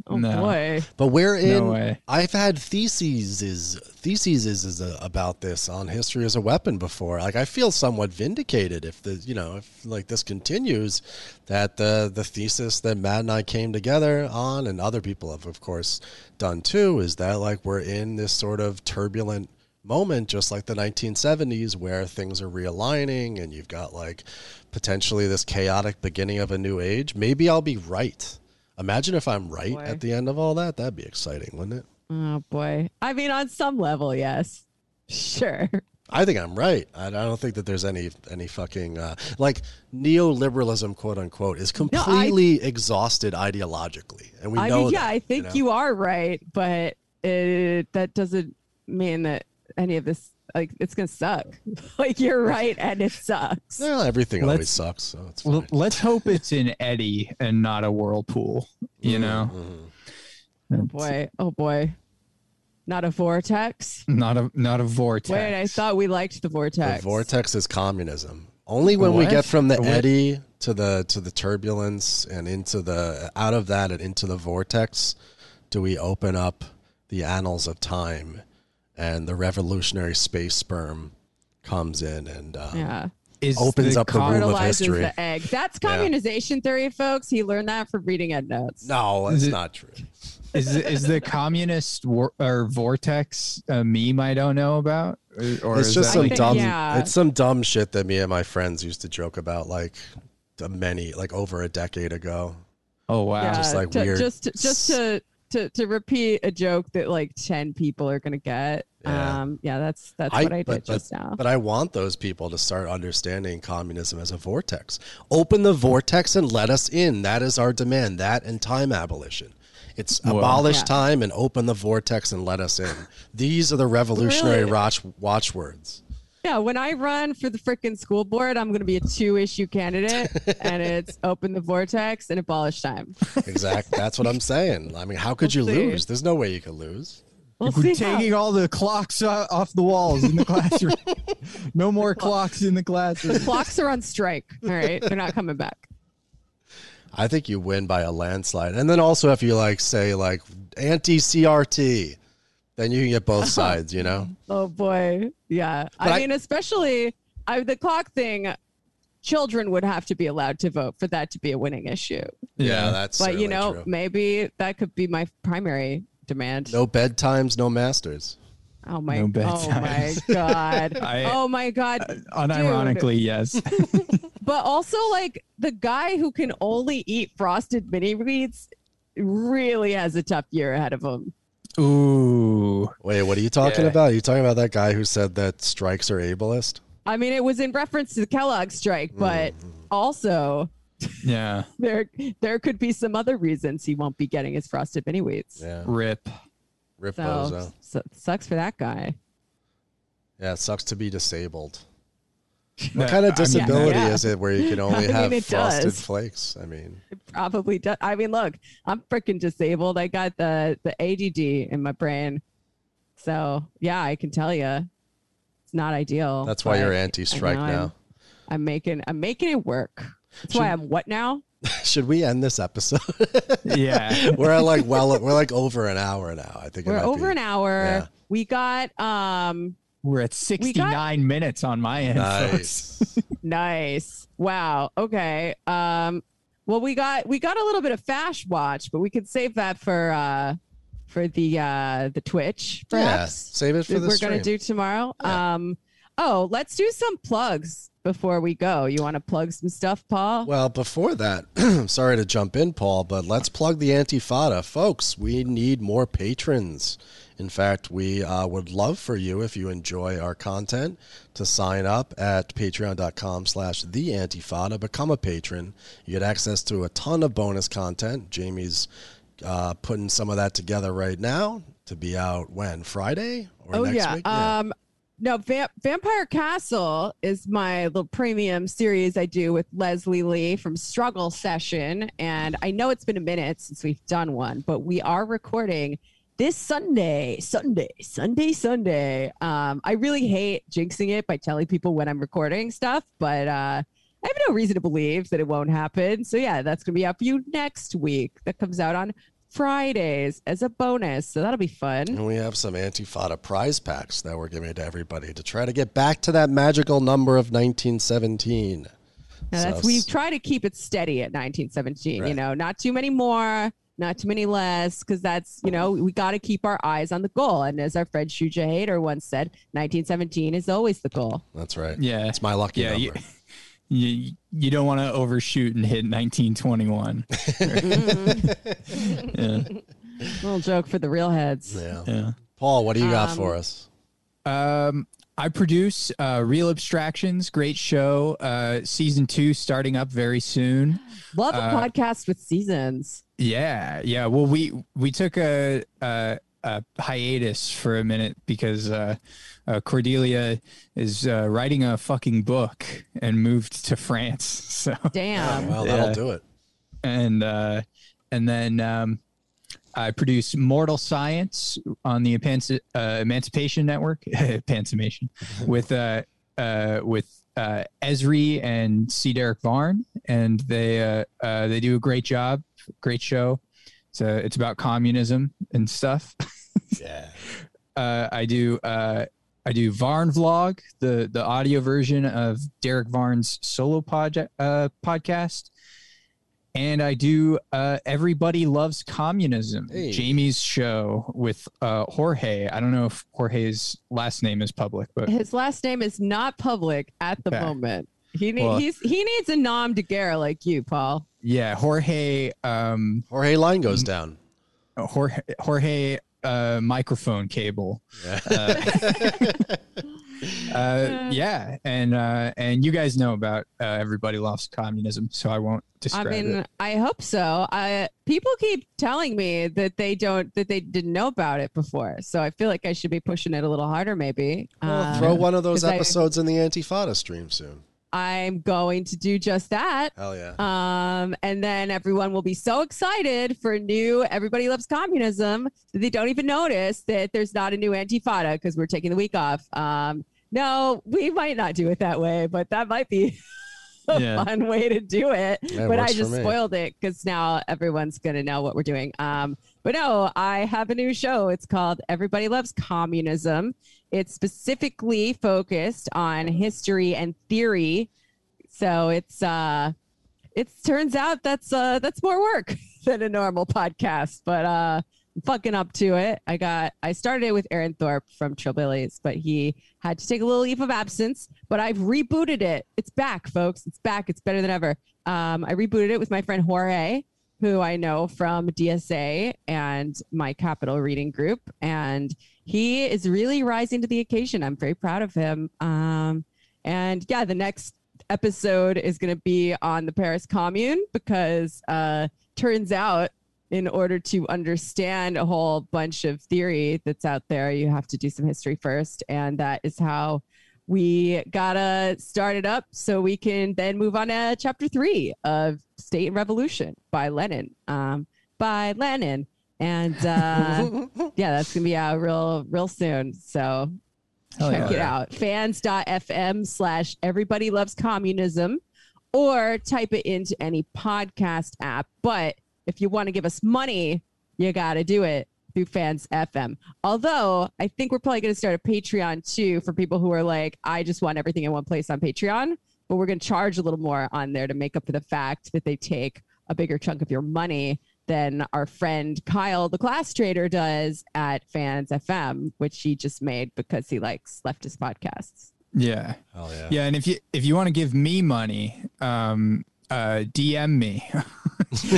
Oh No. boy. But we're in. No way. I've had theses is theses is, is a, about this on history as a weapon before. Like I feel somewhat vindicated if the you know if like this continues, that the the thesis that Matt and I came together on and other people have of course done too is that like we're in this sort of turbulent moment just like the 1970s where things are realigning and you've got like potentially this chaotic beginning of a new age maybe i'll be right imagine if i'm right Boy. at the end of all that that'd be exciting wouldn't it Oh boy. I mean, on some level, yes. Sure. i think i'm right i, I don't think that there's any any fucking uh, like neoliberalism quote unquote is completely exhausted ideologically and we I know mean, yeah, that, I think know? you, are right, but it, that doesn't mean that any of this, like, it's gonna suck. (laughs) like, you're right, and it sucks. well, everything always Let's- sucks so it's Well, fine. let's hope it's an eddy and not a whirlpool. You know, Mhm. Oh boy. Oh boy. Not a vortex. not a not a vortex. Wait, I thought we liked the vortex. The vortex is communism. Only when we get from the What? eddy to the to the turbulence and into the out of that and into the vortex do we open up the annals of time and the revolutionary space sperm comes in and uh, Yeah. Is opens the up the womb of history. the egg. That's Yeah. theory, folks. He learned that from reading Endnotes. no, Is that's it- not true. is is the communist war, or vortex a meme I don't know about? Or, or It's is just that some think- dumb. yeah. It's some dumb shit that me and my friends used to joke about, like many, like over a decade ago. oh wow. Yeah, just like to, weird Just, just to, to, to repeat a joke that like 10 people are going to get. Yeah. Um, yeah, that's, that's I- what I did but- just now. But I want those people to start understanding communism as a vortex. Open the vortex and let us in. That is our demand. That and time abolition. It's Whoa. abolish Yeah. time and open the vortex and let us in. These are the revolutionary Really? watch, watchwords. Yeah, when I run for the freaking school board, I'm going to be a two issue candidate, and (laughs) it's open the vortex and abolish time. exactly. That's what I'm saying. I mean, how could We'll you see. lose? There's no way you could lose. We'll We're see. how- taking all the clocks off the walls in the (laughs) classroom. no more clocks in the classroom. The clocks are on strike. All right, they're not coming back. I think you win by a landslide. And then also, if you like say like anti CRT, then you can get both (laughs) sides. You know. Oh boy, yeah. I, I- mean, especially I, the clock thing. Children would have to be allowed to vote for that to be a winning issue. Yeah, that's. but you know, true. maybe that could be my primary demand. no bedtimes, no masters. Oh my! No oh my (laughs) god! (laughs) I- oh my god! Uh, unironically, yes. But also, like the guy who can only eat frosted mini wheats really has a tough year ahead of him. Ooh. Wait, what are you talking Yeah. about? Are you talking about that guy who said that strikes are ableist? I mean, it was in reference to the Kellogg strike, but Mm-hmm. also (laughs) Yeah. there there could be some other reasons he won't be getting his frosted mini wheats. Yeah, Rip. rip So, bozo. so sucks for that guy. Yeah, it sucks to be disabled. What kind of I mean, disability yeah. is it where you can (laughs) only I mean, have frosted does. flakes? I mean, It probably does. I mean, look, I'm freaking disabled. I got the the ADD in my brain, so yeah, I can tell you, it's not ideal. that's why you're anti-strike now. I'm, I'm making I'm making it work. That's Should- why I'm what now? (laughs) Should we end this episode? (laughs) yeah. we're at like well, we're like over an hour now. I think We're might over be. an hour. Yeah. We got um We're at 69 minutes on my end, folks. Nice. (laughs) nice. Wow. Okay. Um well we got we got a little bit of Fash watch, but we could save that for uh for the uh the Twitch yeah, perhaps. save it for that the we're stream. gonna do tomorrow. Yeah. Um oh, let's do some plugs before we go. You want to plug some stuff, Paul? Well, before that, (clears throat) sorry to jump in, Paul, but let's plug the Antifada. Folks, we need more patrons. In fact, we uh, would love for you, if you enjoy our content, to sign up at patreon.com slash the Antifada. Become a patron. You get access to a ton of bonus content. Jamie's uh, putting some of that together right now to be out when? Friday? Or oh next yeah. week? Um no, Va- Vampire Castle is my little premium series I do with Leslie Lee from Struggle Session. And I know it's been a minute since we've done one, but we are recording this Sunday, Sunday, Sunday, Sunday. Um, I really hate jinxing it by telling people when I'm recording stuff, but uh, I have no reason to believe that it won't happen. So yeah, that's gonna be up for you next week. That comes out on Fridays as a bonus. So that'll be fun. And we have some Antifada prize packs that we're giving to everybody to try to get back to that magical number of 1917. Now that's So- we try to keep it steady at 1917. You know, not too many more, not too many less, because that's you know we got to keep our eyes on the goal. And as our friend Shuja Haider once said, 1917 is always the goal. That's right. Yeah. It's my lucky Yeah, number. (laughs) you, you, you don't want to overshoot and hit 1921. yeah. (laughs) Little joke for the real heads. Yeah. Yeah. Paul, what do you got Um, for us? Um, I produce uh, Real Abstractions, great show. Uh, season two starting up very soon. Love a Uh, podcast with seasons. Yeah, yeah. Well, we we took a, a, a hiatus for a minute because uh, uh, Cordelia is uh, writing a fucking book and moved to France. (laughs) So Damn. well that'll do it. and uh, and then um, I produce Mortal Science on the Emanci- uh, Emancipation Network, (laughs) Emancipation, (laughs) with uh, uh, with uh, Esri and C. Derrick Varn, and they uh, uh, they do a great job, great show. It's uh, it's about communism and stuff. (laughs) Yeah. uh, I do uh, I do Varn vlog, the the audio version of Derrick Varn's solo project uh, podcast, and I do uh, Everybody Loves Communism, Hey. Jamie's show with uh, Jorge. I don't know if Jorge's last name is public, but His last name is not public at the Okay. moment. He need, Well- he's he needs a nom de guerre like you, Paul. yeah, Jorge um, Jorge line goes down. Jorge Jorge uh, microphone cable. Yeah. Uh, (laughs) yeah, and uh, and you guys know about uh, everybody loves communism, so I won't describe I mean, it. I hope so. I people keep telling me that they don't that they didn't know about it before. So I feel like I should be pushing it a little harder maybe. well, Um, throw one of those 'cause I- episodes in the Antifada stream soon. I'm going to do just that. Hell yeah. Um, and then everyone will be so excited for new Everybody Loves Communism that they don't even notice that there's not a new Antifada because we're taking the week off. Um, no, we might not do it that way, but that might be (laughs) a Yeah. fun way to do it. Yeah, it but I just spoiled it because now everyone's going to know what we're doing. Um, but no, I have a new show. It's called Everybody Loves Communism. It's specifically focused on history and theory. So it's uh it turns out that's uh that's more work (laughs) than a normal podcast, but uh I'm fucking up to it. I got I started it with Aaron Thorpe from Trillbillies, but he had to take a little leave of absence. But I've rebooted it. It's back, folks. It's back. It's better than ever. Um, I rebooted it with my friend Jorge, who I know from DSA and my Capital Reading Group, and he is really rising to the occasion. I'm very proud of him. Um, and yeah, the next episode is going to be on the Paris Commune because uh, turns out in order to understand a whole bunch of theory that's out there, you have to do some history first. And that is how we gotta start it up so we can then move on to chapter three of State and Revolution by Lenin. Um, by Lenin. And uh, (laughs) yeah, that's gonna be out real, real soon. So Hell check yeah. it out. Fans.fm slash everybody loves communism or type it into any podcast app. But if you want to give us money, you got to do it through Fans FM. Although I think we're probably going to start a Patreon too for people who are like, I just want everything in one place on Patreon. But we're going to charge a little more on there to make up for the fact that they take a bigger chunk of your money than our friend Kyle, the class trader, does at Fans FM, which he just made because he likes leftist podcasts. Yeah. Hell yeah. Yeah, and if you if you want to give me money, um, uh, DM me, (laughs) (laughs)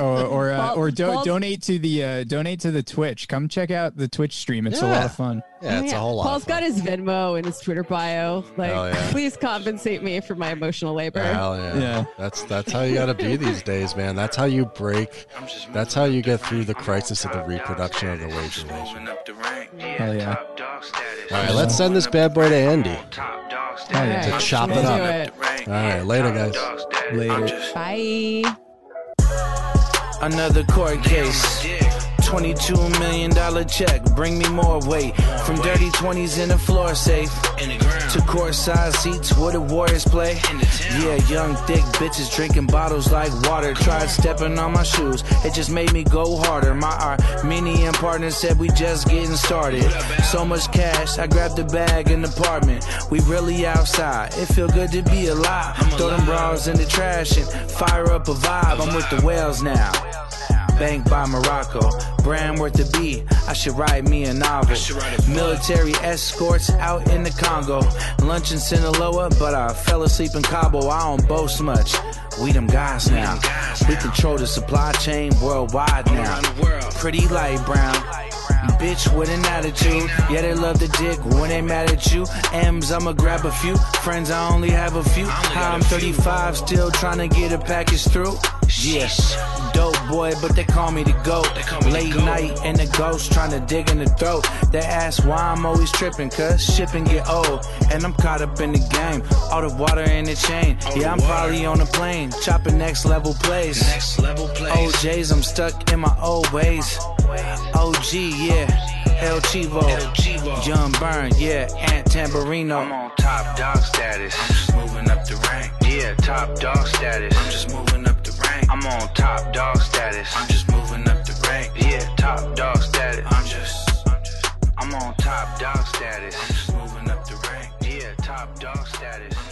or or, uh, Paul- or do, Paul's- donate to the uh, donate to the Twitch. Come check out the Twitch stream. It's a lot of fun. Yeah, Oh, it's a whole lot. Paul's of fun. got his Venmo and his Twitter bio. Like, Hell yeah. please compensate me for my emotional labor. Hell yeah. Yeah. That's that's how you got to be these days, man. That's how you break. That's how you get through the crisis of the reproduction of the wage relation. Hell yeah. All right, let's send this bad boy to Andy. Hell. To chop let's it up. it. All right, later, guys. Later. Bye. Another court case. $22 million check, bring me more weight. From dirty 20s in the floor safe to courtside seats where the Warriors play. Yeah, young, thick bitches drinking bottles like water. Tried stepping on my shoes, it just made me go harder. My Armenian partner said we just getting started. So much cash, I grabbed a bag in the apartment. We really outside, it feel good to be alive. Throw them bras in the trash and fire up a vibe. I'm with the whales now. Bank by Morocco, brand worth the B. I should write me a novel. Military escorts out in the Congo. Lunch in Sinaloa, but I fell asleep in Cabo. I don't boast much. We them guys now. We control the supply chain worldwide now. Pretty light brown. Bitch with an attitude. Yeah, they love the dick when they mad at you. M's, I'ma grab a few. Friends, I only have a few. How I'm 35, still trying to get a package through. Yes, dope boy, but they call me the GOAT. Late night and the ghost trying to dig in the throat. They ask why I'm always tripping, cause shipping get old. And I'm caught up in the game. All the water in the chain. Yeah, I'm probably on a plane, chopping next level plays. Next level plays. OJs, I'm stuck in my old ways. OG, yeah yeah. El Chivo, El Chivo. John Byrne, yeah, Aunt Tamburino. I'm on top dog status, I'm just moving up the rank. Yeah, top dog status, I'm just moving up the rank. I'm on top dog status, I'm just moving up the rank. Yeah, top dog status, I'm just, I'm just, I'm on top dog status, I'm just moving up the rank. Yeah, top dog status.